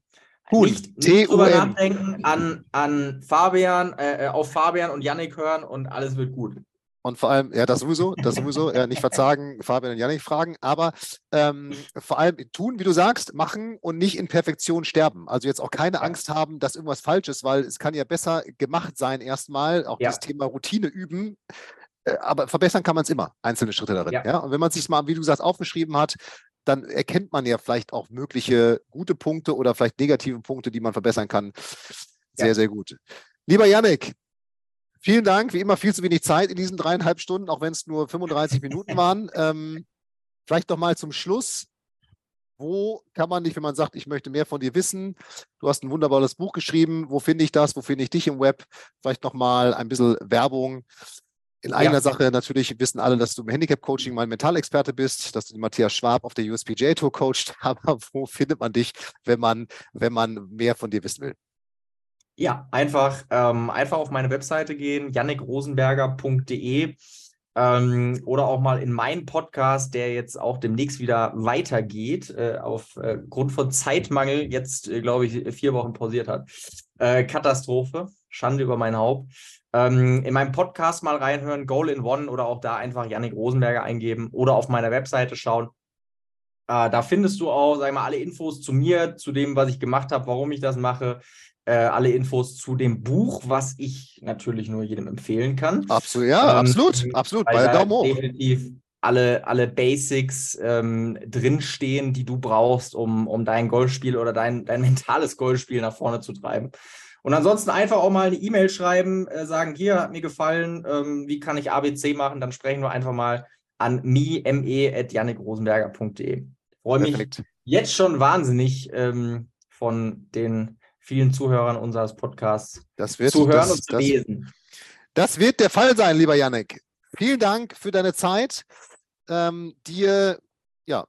Cool. Nicht, nicht drüber nachdenken, an, an Fabian, äh, äh, auf Fabian und Yannick hören und alles wird gut. Und vor allem, ja, das sowieso, das sowieso, äh, nicht verzagen, Fabian und Janik fragen, aber ähm, vor allem tun, wie du sagst, machen und nicht in Perfektion sterben. Also jetzt auch keine Angst haben, dass irgendwas falsch ist, weil es kann ja besser gemacht sein erstmal, auch ja. das Thema Routine üben. Äh, aber verbessern kann man es immer, einzelne Schritte darin. Ja. ja. Und wenn man sich mal, wie du sagst, aufgeschrieben hat, dann erkennt man ja vielleicht auch mögliche gute Punkte oder vielleicht negative Punkte, die man verbessern kann. Sehr, ja. sehr gut. Lieber Janik, Vielen Dank. Wie immer viel zu wenig Zeit in diesen dreieinhalb Stunden, auch wenn es nur 35 Minuten waren. Ähm, vielleicht noch mal zum Schluss. Wo kann man dich, wenn man sagt, ich möchte mehr von dir wissen? Du hast ein wunderbares Buch geschrieben. Wo finde ich das? Wo finde ich dich im Web? Vielleicht noch mal ein bisschen Werbung. In eigener ja. Sache natürlich wissen alle, dass du im Handicap-Coaching mein Mentalexperte bist, dass du den Matthias Schwab auf der USPJ Tour coacht. Aber wo findet man dich, wenn man, wenn man mehr von dir wissen will? Ja, einfach, ähm, einfach auf meine Webseite gehen, jannikrosenberger.de ähm, oder auch mal in meinen Podcast, der jetzt auch demnächst wieder weitergeht, äh, aufgrund äh, von Zeitmangel jetzt, äh, glaube ich, vier Wochen pausiert hat. Äh, Katastrophe, Schande über mein Haupt. Ähm, in meinem Podcast mal reinhören, Goal in One oder auch da einfach Yannick Rosenberger eingeben oder auf meiner Webseite schauen. Äh, da findest du auch, sag mal, alle Infos zu mir, zu dem, was ich gemacht habe, warum ich das mache äh, alle Infos zu dem Buch, was ich natürlich nur jedem empfehlen kann. Absolut, ja, ähm, absolut, absolut. Bei Daumen hoch. Definitiv alle, alle Basics ähm, drinstehen, die du brauchst, um, um dein Golfspiel oder dein, dein mentales Golfspiel nach vorne zu treiben. Und ansonsten einfach auch mal eine E-Mail schreiben, äh, sagen, hier hat mir gefallen, ähm, wie kann ich ABC machen, dann sprechen wir einfach mal an me.jannikrosenberger.de. Freue mich Perfekt. jetzt schon wahnsinnig ähm, von den vielen Zuhörern unseres Podcasts das wird, zu hören das, und zu das, lesen. Das wird der Fall sein, lieber Yannick. Vielen Dank für deine Zeit. Ähm, dir, ja,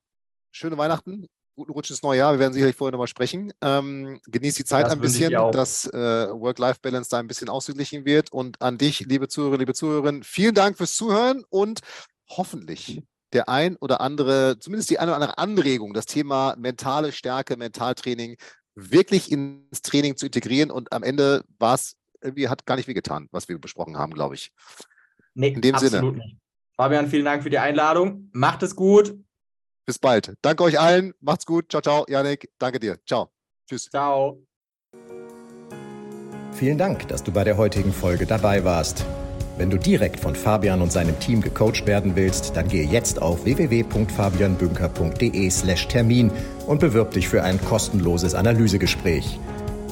schöne Weihnachten, guten Rutsch ins neue Jahr. Wir werden sicherlich vorher nochmal sprechen. Ähm, genieß die Zeit das ein bisschen, dass äh, Work-Life-Balance da ein bisschen ausgeglichen wird. Und an dich, liebe Zuhörer, liebe Zuhörerinnen, vielen Dank fürs Zuhören und hoffentlich der ein oder andere, zumindest die eine oder andere Anregung, das Thema mentale Stärke, Mentaltraining wirklich ins Training zu integrieren. Und am Ende war es irgendwie, hat gar nicht wehgetan, was wir besprochen haben, glaube ich. Nee, In dem Sinne. Nicht. Fabian, vielen Dank für die Einladung. Macht es gut. Bis bald. Danke euch allen. Macht's gut. Ciao, ciao. Janik, danke dir. Ciao. Tschüss. Ciao. Vielen Dank, dass du bei der heutigen Folge dabei warst. Wenn du direkt von Fabian und seinem Team gecoacht werden willst, dann gehe jetzt auf www.fabianbünker.de/termin und bewirb dich für ein kostenloses Analysegespräch.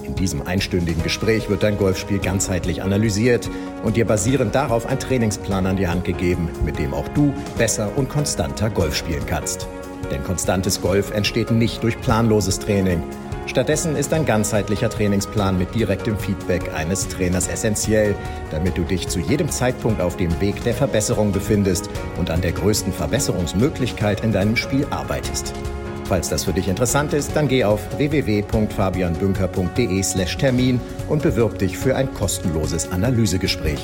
In diesem einstündigen Gespräch wird dein Golfspiel ganzheitlich analysiert und dir basierend darauf ein Trainingsplan an die Hand gegeben, mit dem auch du besser und konstanter Golf spielen kannst. Denn konstantes Golf entsteht nicht durch planloses Training. Stattdessen ist ein ganzheitlicher Trainingsplan mit direktem Feedback eines Trainers essentiell, damit du dich zu jedem Zeitpunkt auf dem Weg der Verbesserung befindest und an der größten Verbesserungsmöglichkeit in deinem Spiel arbeitest. Falls das für dich interessant ist, dann geh auf www.fabianbünker.de/termin und bewirb dich für ein kostenloses Analysegespräch.